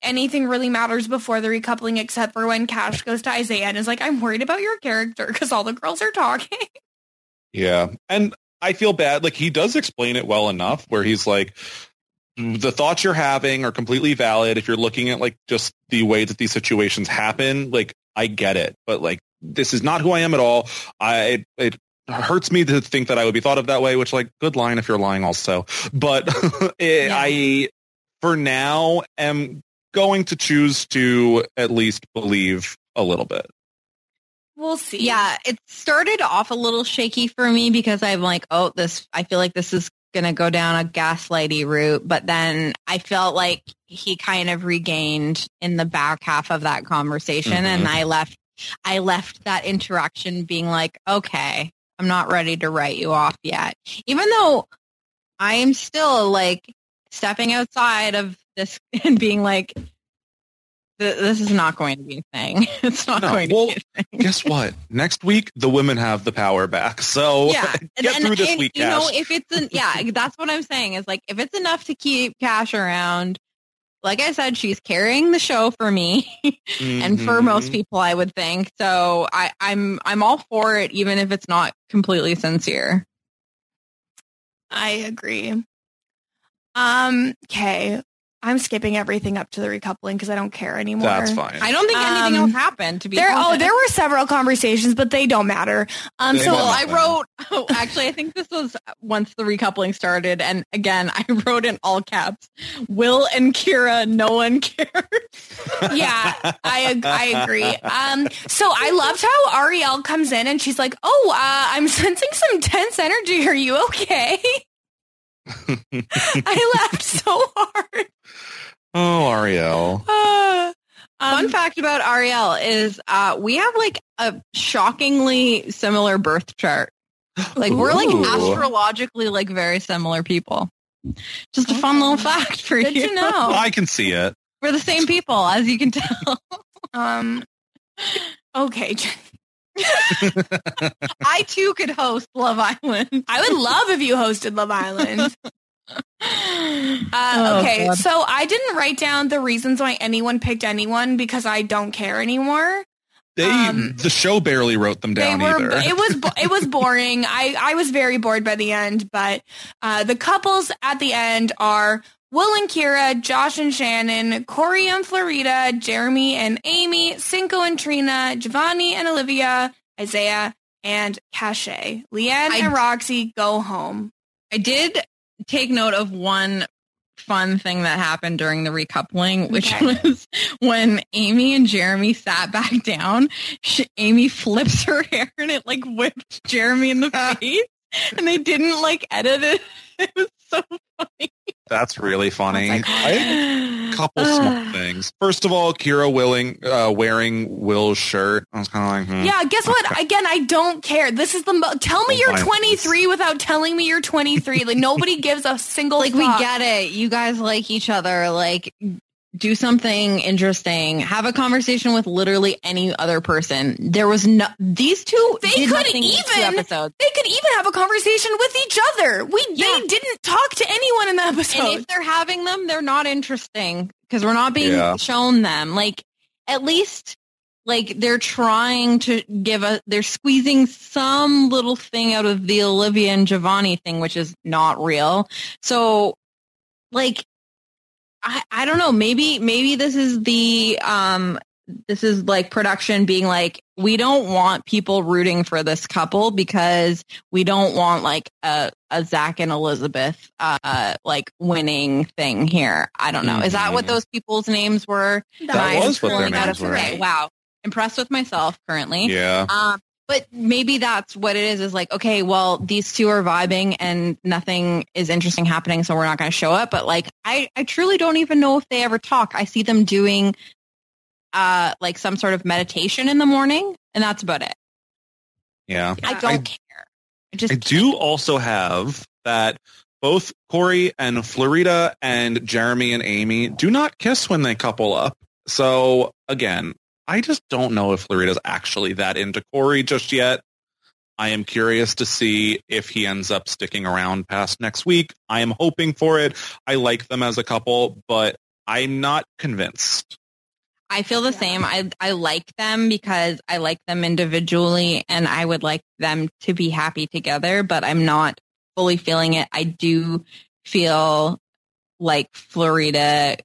anything really matters before the recoupling except for when Cash goes to Isaiah and is like, I'm worried about your character because all the girls are talking. Yeah. And I feel bad. Like he does explain it well enough where he's like, mm, the thoughts you're having are completely valid. If you're looking at like just the way that these situations happen, like I get it, but like this is not who I am at all. I, it, it hurts me to think that I would be thought of that way, which like good line if you're lying also, but it, I, for now am going to choose to at least believe a little bit. We'll see. Yeah, it started off a little shaky for me because I'm like, oh, this, I feel like this is going to go down a gaslighty route. But then I felt like he kind of regained in the back half of that conversation. And Mhm. I left, I left that interaction being like, okay, I'm not ready to write you off yet. Even though I am still like stepping outside of this and being like, this is not going to be a thing. It's not No, going to be a thing. guess what? Next week, the women have the power back. So yeah, get through this week, you know, if it's an, yeah, that's what I'm saying is like if it's enough to keep Cash around, like I said, she's carrying the show for me and for most Mhm. people, I would think. So I, I'm I'm all for it, even if it's not completely sincere. I agree. Um, okay. I'm skipping everything up to the recoupling because I don't care anymore. That's fine. I don't think anything Um, else happened. To be There, oh, honest. there were several conversations, but they don't matter. Um, They so don't I wrote, oh, actually, I think this was once the recoupling started. And again, I wrote in all caps, Will and Kyra, no one cares. yeah, I ag- I agree. Um, so I loved how Arielle comes in and she's like, "Oh, uh, I'm sensing some tense energy. Are you okay?" I laughed so hard. Oh, Arielle. Uh, Fun fact about Arielle is uh, we have like a shockingly similar birth chart. Like we're like astrologically like very similar people. Just a fun little fact for Good you. to know. I can see it. We're the same people, as you can tell. Um, okay. I too could host Love Island. I would love if you hosted Love Island. Uh, Oh, okay, God. so I didn't write down the reasons why anyone picked anyone because I don't care anymore. They Um, the show barely wrote them down were. either. It was. It was boring. I. I was very bored by the end. But uh, the couples at the end are Will and Kyra, Josh and Shannon, Corey and Florida, Jeremy and Amy, Cinco and Trina, Javonny and Olivia, Isaiah and Cashay. Leanne I- and Roxy go home. I did take note of one fun thing that happened during the recoupling, which Okay. was when Amy and Jeremy sat back down. She, Amy flips her hair and it like whipped Jeremy in the face, and they didn't like edit it. It was so funny. That's really funny. That's I a couple small things. First of all, Kyra willing uh, wearing Will's shirt. I was kind of like, hmm. Yeah, guess what? Again, I don't care. This is the mo- tell me you're Fine. 23 without telling me you're 23. Like nobody gives a single like we get it. You guys like each other. Like do something interesting. Have a conversation with literally any other person. There was no these two. They could nothing these two even episodes. they could even have a conversation with each other. We Yeah. they didn't talk to anyone in the episode. And if they're having them, they're not interesting because we're not being Yeah. shown them. Like at least like they're trying to give a they're squeezing some little thing out of the Olivia and Javonny thing, which is not real. So like I, I don't know, maybe maybe this is the um this is like production being like, we don't want people rooting for this couple because we don't want like a, a Zach and Elizabeth uh like winning thing here. I don't know. Is that what Mhm. those people's names were? That Am I was what their names were. Okay, wow. Impressed with myself currently. yeah. Um, but maybe that's what it is, is like, okay, well, these two are vibing and nothing is interesting happening, so we're not going to show up. But like, I, I truly don't even know if they ever talk. I see them doing, uh, like some sort of meditation in the morning and that's about it. Yeah. I don't I- care. I just, I do also have that both Korey and Florida and Jeremy and Aimee do not kiss when they couple up. So again, I just don't know if Florida's actually that into Korey just yet. I am curious to see if he ends up sticking around past next week. I am hoping for it. I like them as a couple, but I'm not convinced. I feel the same. I, I like them because I like them individually and I would like them to be happy together, but I'm not fully feeling it. I do feel like Florida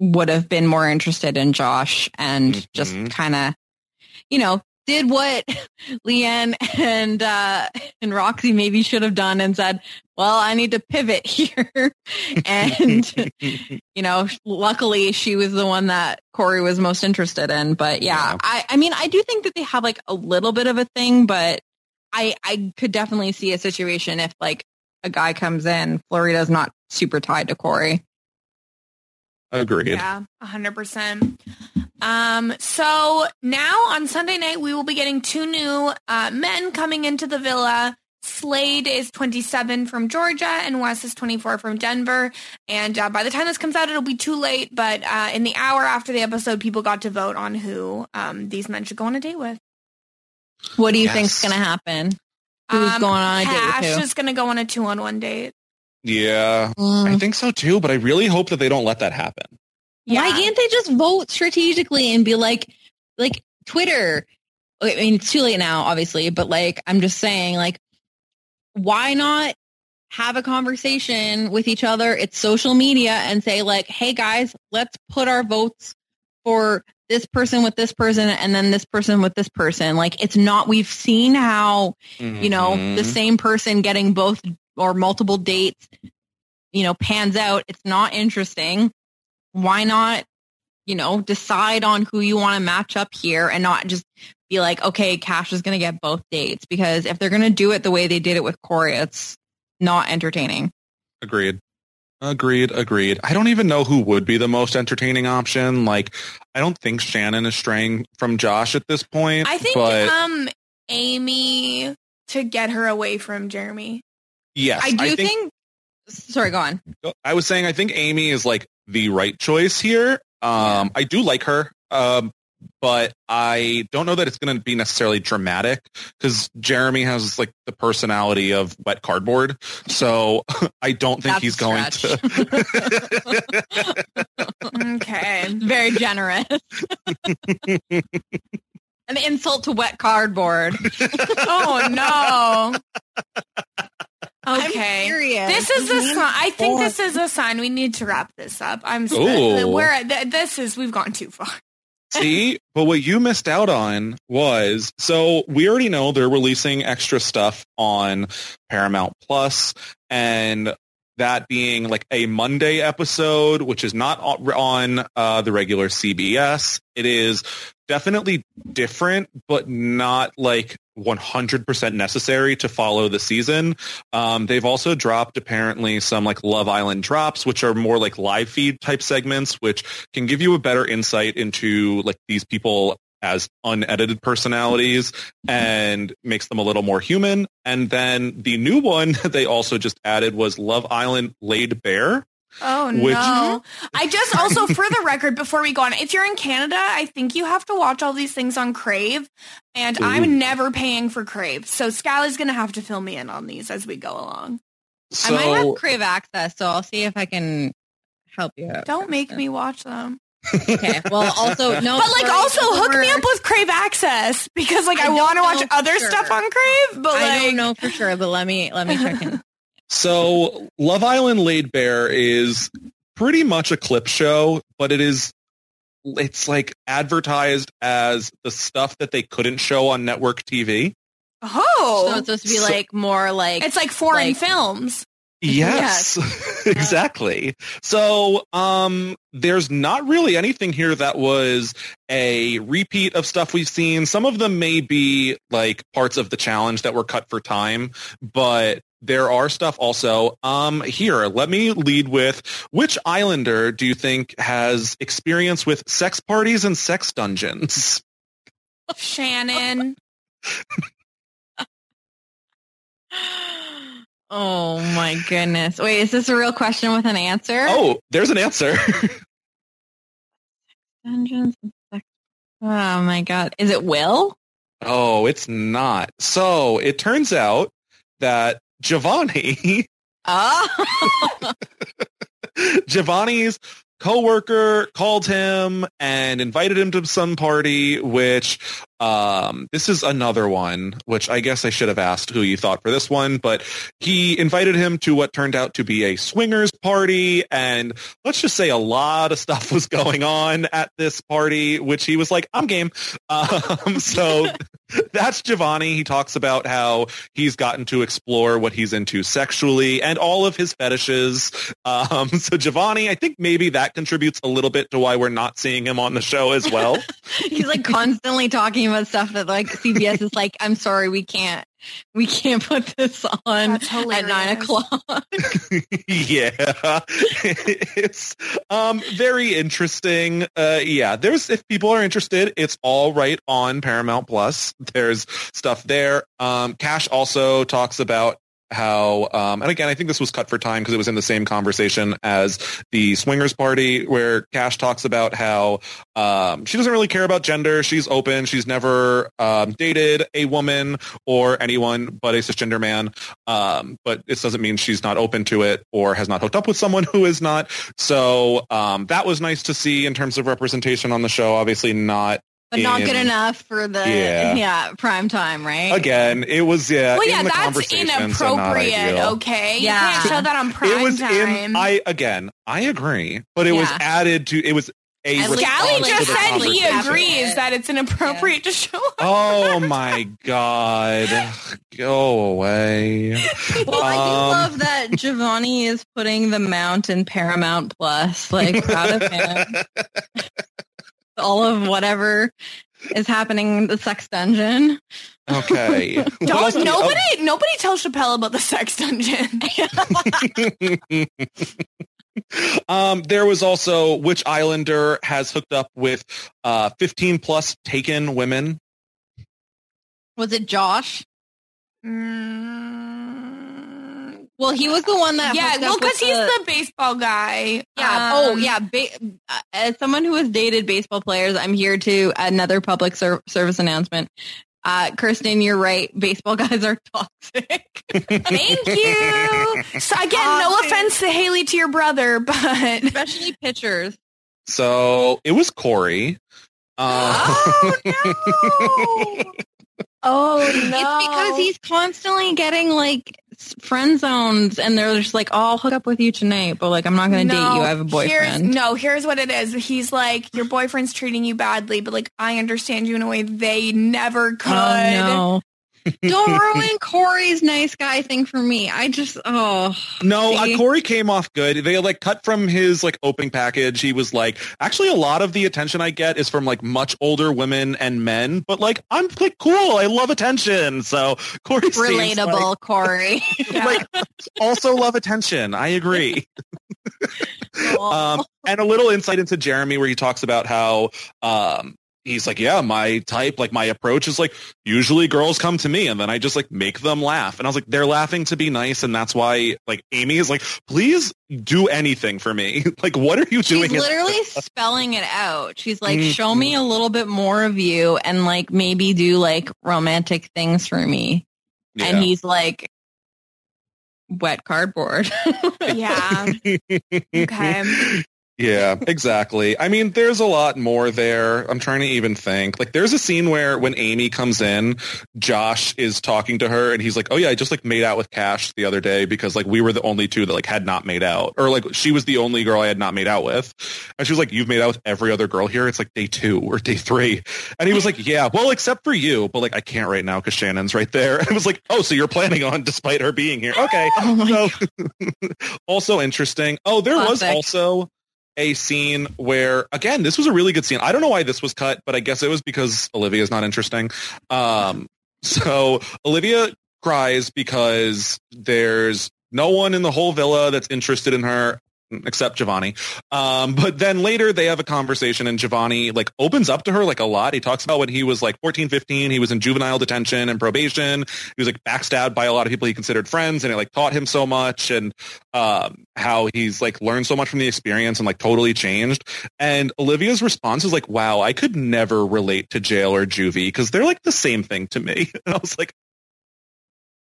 would have been more interested in Josh and just Mhm. kind of, you know, did what Leanne and uh, and Roxy maybe should have done and said, "Well, I need to pivot here." and you know, luckily she was the one that Korey was most interested in. But yeah, Yeah. I I mean, I do think that they have like a little bit of a thing, but I I could definitely see a situation if like a guy comes in, Florida's not super tied to Korey. Agreed. Yeah, hundred percent. Um, so now on Sunday night we will be getting two new uh, men coming into the villa. Slade is 27 from Georgia and Wes is 24 from Denver. And uh, by the time this comes out, it'll be too late. But uh, in the hour after the episode, people got to vote on who um, these men should go on a date with. What do you Yes. think's going to happen? Who's Um, going on a date Cash with who? is going to go on a two-on-one date. Yeah, I think so too, but I really hope that they don't let that happen. Why can't they just vote strategically and be like, like Twitter? I mean, it's too late now, obviously, but like, I'm just saying, like, why not have a conversation with each other? It's social media and say like, hey guys, let's put our votes for this person with this person and then this person with this person. Like, it's not, we've seen how, you know, the Mhm. same person getting both or multiple dates, you know, pans out. It's not interesting. Why not, you know, decide on who you want to match up here and not just be like, okay, Cash is going to get both dates because if they're going to do it the way they did it with Korey, it's not entertaining. Agreed. Agreed. Agreed. I don't even know who would be the most entertaining option. Like, I don't think Shannon is straying from Josh at this point. I think but um Aimee to get her away from Jeremy. Yes, I do I think, sorry, go on. I was saying I think Aimee is like the right choice here. Um, I do like her, um, but I don't know that it's going to be necessarily dramatic because Jeremy has like the personality of wet cardboard. So I don't think That's he's going stretch. to. Okay. Very generous. An insult to wet cardboard. oh no. Okay. serious. This is This a sign. I think this is a sign we need to wrap this up. I'm Ooh. sorry. We're th- this is we've gone too far. See, but what you missed out on was so we already know they're releasing extra stuff on Paramount Plus, and that being like a Monday episode, which is not on- on uh, the regular CBS. It is definitely different, but not like 100% necessary to follow the season. Um, they've also dropped apparently some like Love Island drops, which are more like live feed type segments, which can give you a better insight into like these people as unedited personalities and makes them a little more human. And then the new one that they also just added was Love Island Laid Bare. Oh Which- no! I just also, for the record, before we go on, if you're in Canada, I think you have to watch all these things on Crave, and Ooh. I'm never paying for Crave, so Scally's gonna have to fill me in on these as we go along. I might have Crave access, so I'll see if I can help you out. Don't make me watch them. Okay. Well, also no, but like, also hook me up with Crave Access because like I I, want to watch other sure. stuff on Crave, but I like don't know for sure, but let me let me check in. So Love Island Laid Bare is pretty much a clip show, but it is it's like advertised as the stuff that they couldn't show on network TV. Oh, so it's supposed to be So- like more like it's like foreign like- films. Yes, exactly. So, um, there's not really anything here that was a repeat of stuff we've seen. Some of them may be like parts of the challenge that were cut for time, but there are stuff also. Um, here, let me lead with which Islander do you think has experience with sex parties and sex dungeons? Shannon. Oh my goodness! Wait, is this a real question with an answer? Oh, there's an answer. Dungeons. and Sex- Oh my god! Is it Will? Oh, it's not. So it turns out that Javonny, Oh, Javonny's coworker called him and invited him to some party, which um, this is another one, which I guess I should have asked who you thought for this one, but he invited him to what turned out to be a swingers party. And let's just say a lot of stuff was going on at this party, which he was like, I'm game. Um, so that's Javonny. He talks about how he's gotten to explore what he's into sexually and all of his fetishes. Um, so Javonny, I think maybe that contributes a little bit to why we're not seeing him on the show as well. he's like constantly talking about stuff that like CBS is like, I'm sorry, we can't, we can't put this on at nine o'clock. yeah, it's um very interesting. Uh, yeah, there's if people are interested, it's all right on Paramount Plus. There's stuff there. Um, Cash also talks about how, um, and again, I think this was cut for time because it was in the same conversation as the swingers party where Cash talks about how um, she doesn't really care about gender. She's open. She's never um, dated a woman or anyone but a cisgender man. Um, but this doesn't mean she's not open to it or has not hooked up with someone who is not. So um, that was nice to see in terms of representation on the show. Obviously not But not good enough for the Yeah. yeah, prime time, right? Again, it was yeah. well, yeah, in the that's conversation, so inappropriate. okay, Yeah. you can't show that on prime It was time. in. I again, I agree, but it was added to. It was a At least response Scally just said he agrees that it's inappropriate to show up. Oh my god, go away. Well, I do Um, love that Javonny is putting the mount in Paramount Plus. Like, proud of him. All of whatever is happening in the sex dungeon. Okay. Don't else do we- oh, nobody nobody tells Chappelle about the sex dungeon. um, there was also which Islander has hooked up with uh, 15 plus taken women. Was it Josh? Mm, Well, he was the one that yeah, well, because he's the baseball guy. Yeah. oh, Um, yeah. Ba- uh, as someone who has dated baseball players, I'm here to another public ser- service announcement. Uh, Kirsten, you're right. Baseball guys are toxic. Thank you. So again, no Oh, offense to Haley to your brother, but Especially pitchers. So it was Korey. Uh, oh no, It's because he's constantly getting like s- friend zones, and they're just like, "Oh, I'll hook up with you tonight," but like, I'm not going to date you. I have a Here's, boyfriend. no, here's what it is. He's like, your boyfriend's treating you badly, but like, I understand you in a way they never oh, could. Oh no! Don't ruin Korey's nice guy thing for me. I just oh No, uh, Korey came off good. They like cut from his like opening package. He was like, actually, a lot of the attention I get is from like much older women and men. But like, I'm like cool. I love attention. So Korey relatable, like- Korey. like also love attention. I agree. um, and a little insight into Jeremy where he talks about how um, he's like, yeah, my type, like my approach is like usually girls come to me and then I just like make them laugh. And I was like, they're laughing to be nice. And that's why like Aimee is like, please do anything for me. like, what are you She's doing? in- literally spelling it out. She's like, Mhm. show me a little bit more of you and like maybe do like romantic things for me. Yeah. And he's like, wet cardboard. Yeah. Okay. Yeah, exactly. I mean, there's a lot more there. I'm trying to even think. Like, there's a scene where when Aimee comes in, Josh is talking to her, and he's like, "Oh yeah, I just like made out with Cash the other day because like we were the only two that like had not made out, or like she was the only girl I had not made out with." And she was like, "You've made out with every other girl here. It's like day two or day three. And he was like, "Yeah, well, except for you, but like I can't right now because Shannon's right there." And I was like, "Oh, so you're planning on despite her being here? Okay." so, also interesting. Oh, there was also a scene where again this was a really good scene. I don't know why this was cut but i guess it was because olivia's not interesting. Um so olivia cries because there's no one in the whole villa that's interested in her except Javonny. Um, but then later they have a conversation and Javonny like opens up to her like a lot. He talks about when he was like 14, 15, he was in juvenile detention and probation. He was like backstabbed by a lot of people he considered friends and it like taught him so much and um, how he's like learned so much from the experience and like totally changed. And Olivia's response is like, wow, I could never relate to jail or juvie because they're like the same thing to me. And I was like,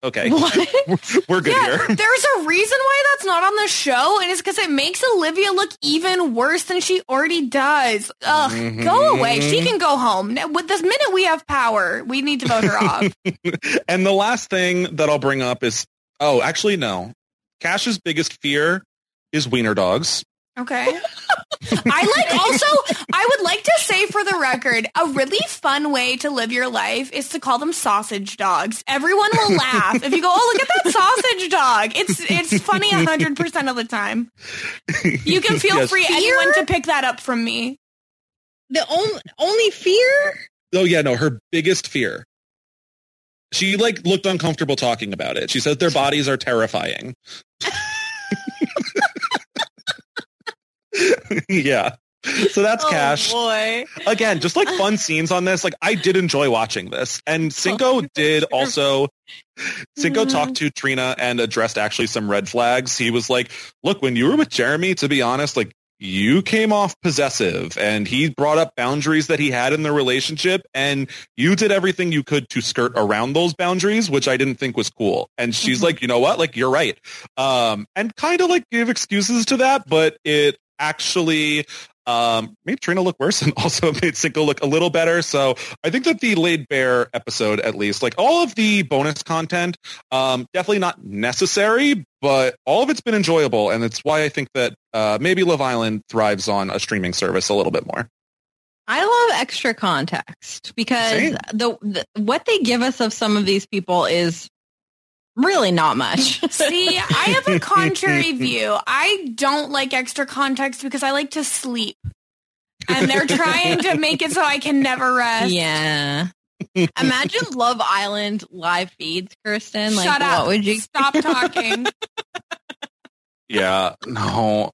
okay, we're good yeah, here. there's a reason why that's not on the show, and it's because it makes Olivia look even worse than she already does. Ugh, Mm-hmm. go away. She can go home. Now, With this minute we have power, we need to vote her off. and the last thing that I'll bring up is, oh, actually, no. Cash's biggest fear is wiener dogs. Okay. I like also, I would like to say for the record, a really fun way to live your life is to call them sausage dogs. Everyone will laugh if you go, oh, look at that sausage dog. It's, it's funny 100% of the time. You can feel Yes. free, anyone, to pick that up from me. The only, only fear? Oh yeah, no, her biggest fear. She like looked uncomfortable talking about it. She says their bodies are terrifying. yeah. so that's Oh, Cash. boy. Again, just like fun scenes on this. Like I did enjoy watching this. And Cinco did also Cinco talked to Trina and addressed actually some red flags. He was like, look, when you were with Jeremy, to be honest, like you came off possessive and he brought up boundaries that he had in the relationship and you did everything you could to skirt around those boundaries, which I didn't think was cool. And she's like, you know what? Like, you're right. Um, and kind of like gave excuses to that, but it actually um, made Trina look worse and also made Cinco look a little better. So I think that the laid bare episode, at least, like all of the bonus content, um, definitely not necessary, but all of it's been enjoyable. And it's why I think that uh, maybe Love Island thrives on a streaming service a little bit more. I love extra context because the, the what they give us of some of these people is really not much. See, I have a contrary view. I don't like extra context because I like to sleep. And they're trying to make it so I can never rest. Yeah. Imagine Love Island live feeds, Kirsten. Like, Shut up. What would you Stop talking. Yeah, no,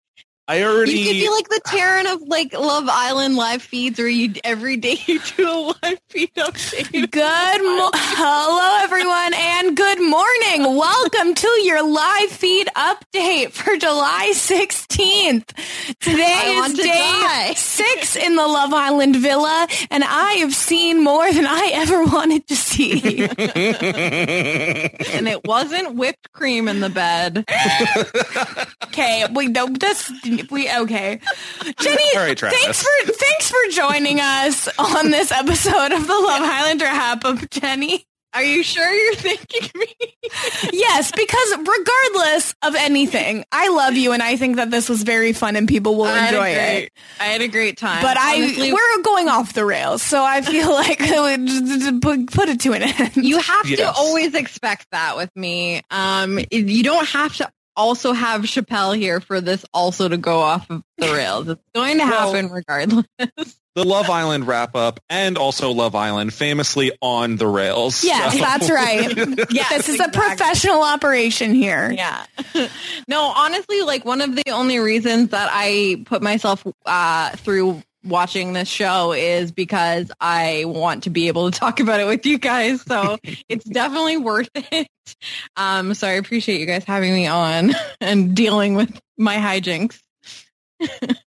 I already. You could be like the Taran of like Love Island live feeds, where you every day you do a live feed update. Good mo- hello everyone and good morning. Welcome to your live feed update for July 16th. Today I is want to day die. 6 in the Love Island villa and I have seen more than I ever wanted to see. and it wasn't whipped cream in the bed. okay, we no this we okay. Jenny, All right, thanks for thanks for joining us on this episode of the Love Highlander wrap of Jenny. Are you sure you're thanking me? yes, because regardless of anything, I love you and I think that this was very fun and people will I enjoy great- it. I had a great time. But I we're going off the rails, so I feel like I would just put, put it to an end. you have to always expect that with me. Um, you don't have to also have Chappelle here for this also to go off of the rails. It's going to Well- happen regardless. the Love Island wrap up and also Love Island famously on the rails. Yes, So- that's right. Yes, this is a professional operation here. Yeah. no, honestly, like one of the only reasons that I put myself uh, through watching this show is because I want to be able to talk about it with you guys. So it's definitely worth it. Um, so I appreciate you guys having me on and dealing with my hijinks.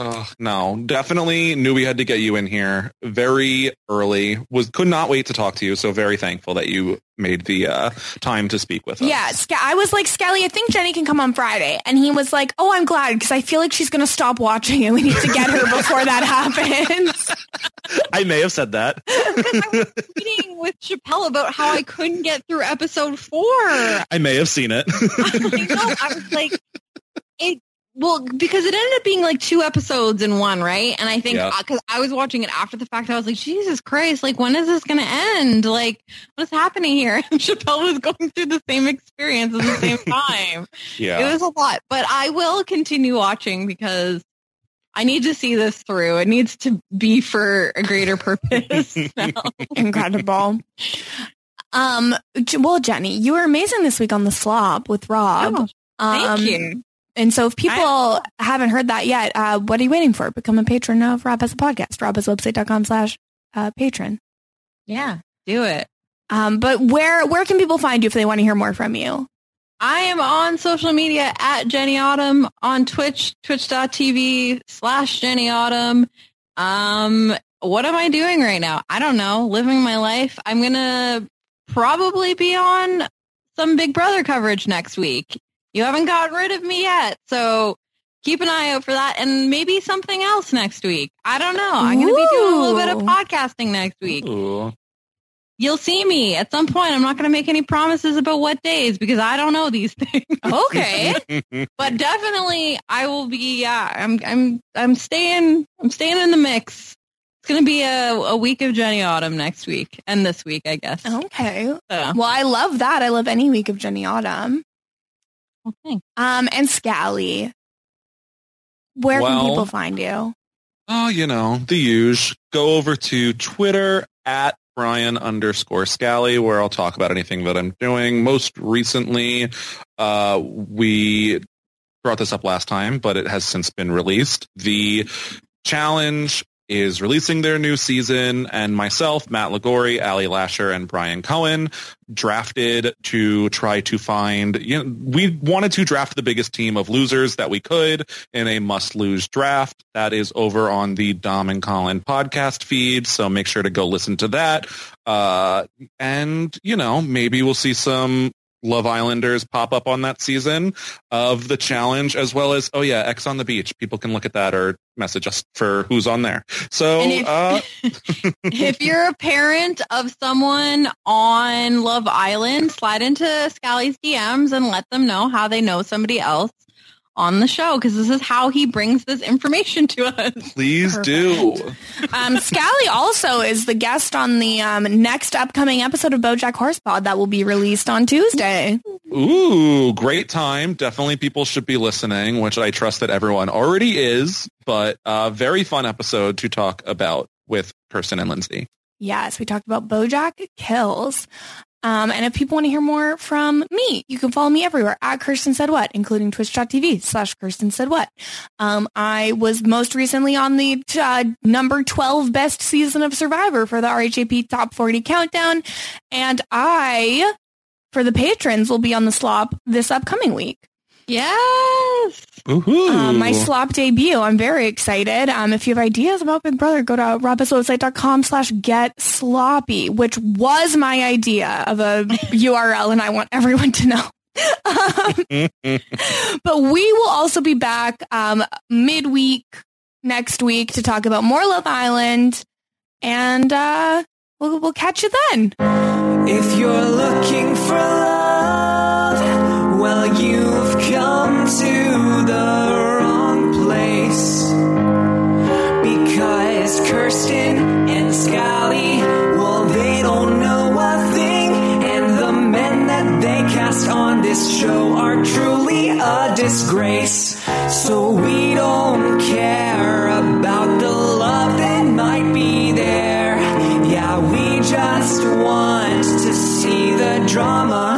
Oh, no, definitely knew we had to get you in here very early. Was could not wait to talk to you. So very thankful that you made the uh, time to speak with us. Yeah, Sca- I was like, Scally, I think Jenny can come on Friday. And he was like, oh, I'm glad because I feel like she's going to stop watching and we need to get her before that happens. I may have said that. I was meeting with Chappelle about how I couldn't get through episode four. I may have seen it. I know. I was like, it. Well, because it ended up being like two episodes in one, right? And I think Yeah. because I was watching it after the fact, I was like, Jesus Christ! Like, when is this going to end? Like, what's happening here? And Chappelle was going through the same experience at the same time. yeah. It was a lot, but I will continue watching because I need to see this through. It needs to be for a greater purpose. now. Incredible. Um, J- well, Jenny, you were amazing this week on the slob with Rob. Oh, Thank Um, you. And so if people haven't heard that yet, uh, what are you waiting for? Become a patron of Rob Has a Podcast, robhaswebsite.com slash uh, patron. Yeah, do it. Um, but where, where can people find you if they want to hear more from you? I am on social media at Jenny Autumn on Twitch, twitch.tv slash Jenny Autumn. Um, what am I doing right now? I don't know. Living my life. I'm going to probably be on some Big Brother coverage next week. You haven't gotten rid of me yet. So keep an eye out for that and maybe something else next week. I don't know. I'm going to be doing a little bit of podcasting next week. Ooh. You'll see me at some point. I'm not going to make any promises about what days because I don't know these things. Okay. but definitely I will be. Yeah, I'm. I'm. I'm staying. I'm staying in the mix. It's going to be a, a week of Jenny Autumn next week and this week, I guess. Okay. So, Well, I love that. I love any week of Jenny Autumn. Well, thanks. Um, and Scally. Where Well- can people find you? Oh, you know, the huge. Go over to Twitter at Brian underscore Scally, where I'll talk about anything that I'm doing. Most recently, uh, we brought this up last time, but it has since been released. The challenge is releasing their new season and myself, Matt Lagori, Ali Lasher, and Brian Cohen drafted to try to find, you know, we wanted to draft the biggest team of losers that we could in a must lose draft. That is over on the Dom and Colin podcast feed. So make sure to go listen to that. Uh, and you know, maybe we'll see some Love Islanders pop up on that season of the challenge, as well as oh yeah, Ex on the beach. People can look at that or message us for who's on there. So if, uh, if you're a parent of someone on Love Island, slide into Scally's DMs and let them know how they know somebody else on the show because this is how he brings this information to us. Please do. Um, Scally also is the guest on the um, next upcoming episode of BoJack Horsepod that will be released on Tuesday. Ooh, great time. Definitely people should be listening, which I trust that everyone already is, but uh, very fun episode to talk about with Kirsten and Lindsay. Yes, we talked about BoJack Kills. Um, and if people want to hear more from me, you can follow me everywhere at Kirsten Said What, including twitch.tv slash Kirsten Said What. Um, I was most recently on the uh, number 12 best season of Survivor for the RHAP Top 40 Countdown. And I, for the patrons, will be on the slop this upcoming week. Yes. Um, my slop debut. I'm very excited. Um, if you have ideas about Big Brother, go to robhaswebsite.com slash get sloppy, which was my idea of a URL and I want everyone to know. um, but we will also be back um, midweek next week to talk about more Love Island and uh, we'll, we'll catch you then. If you're looking for love, well, you've come to the wrong place. Because Kirsten and Scally, well, they don't know a thing. And the men that they cast on this show are truly a disgrace. So we don't care about the love that might be there. Yeah, we just want to see the drama.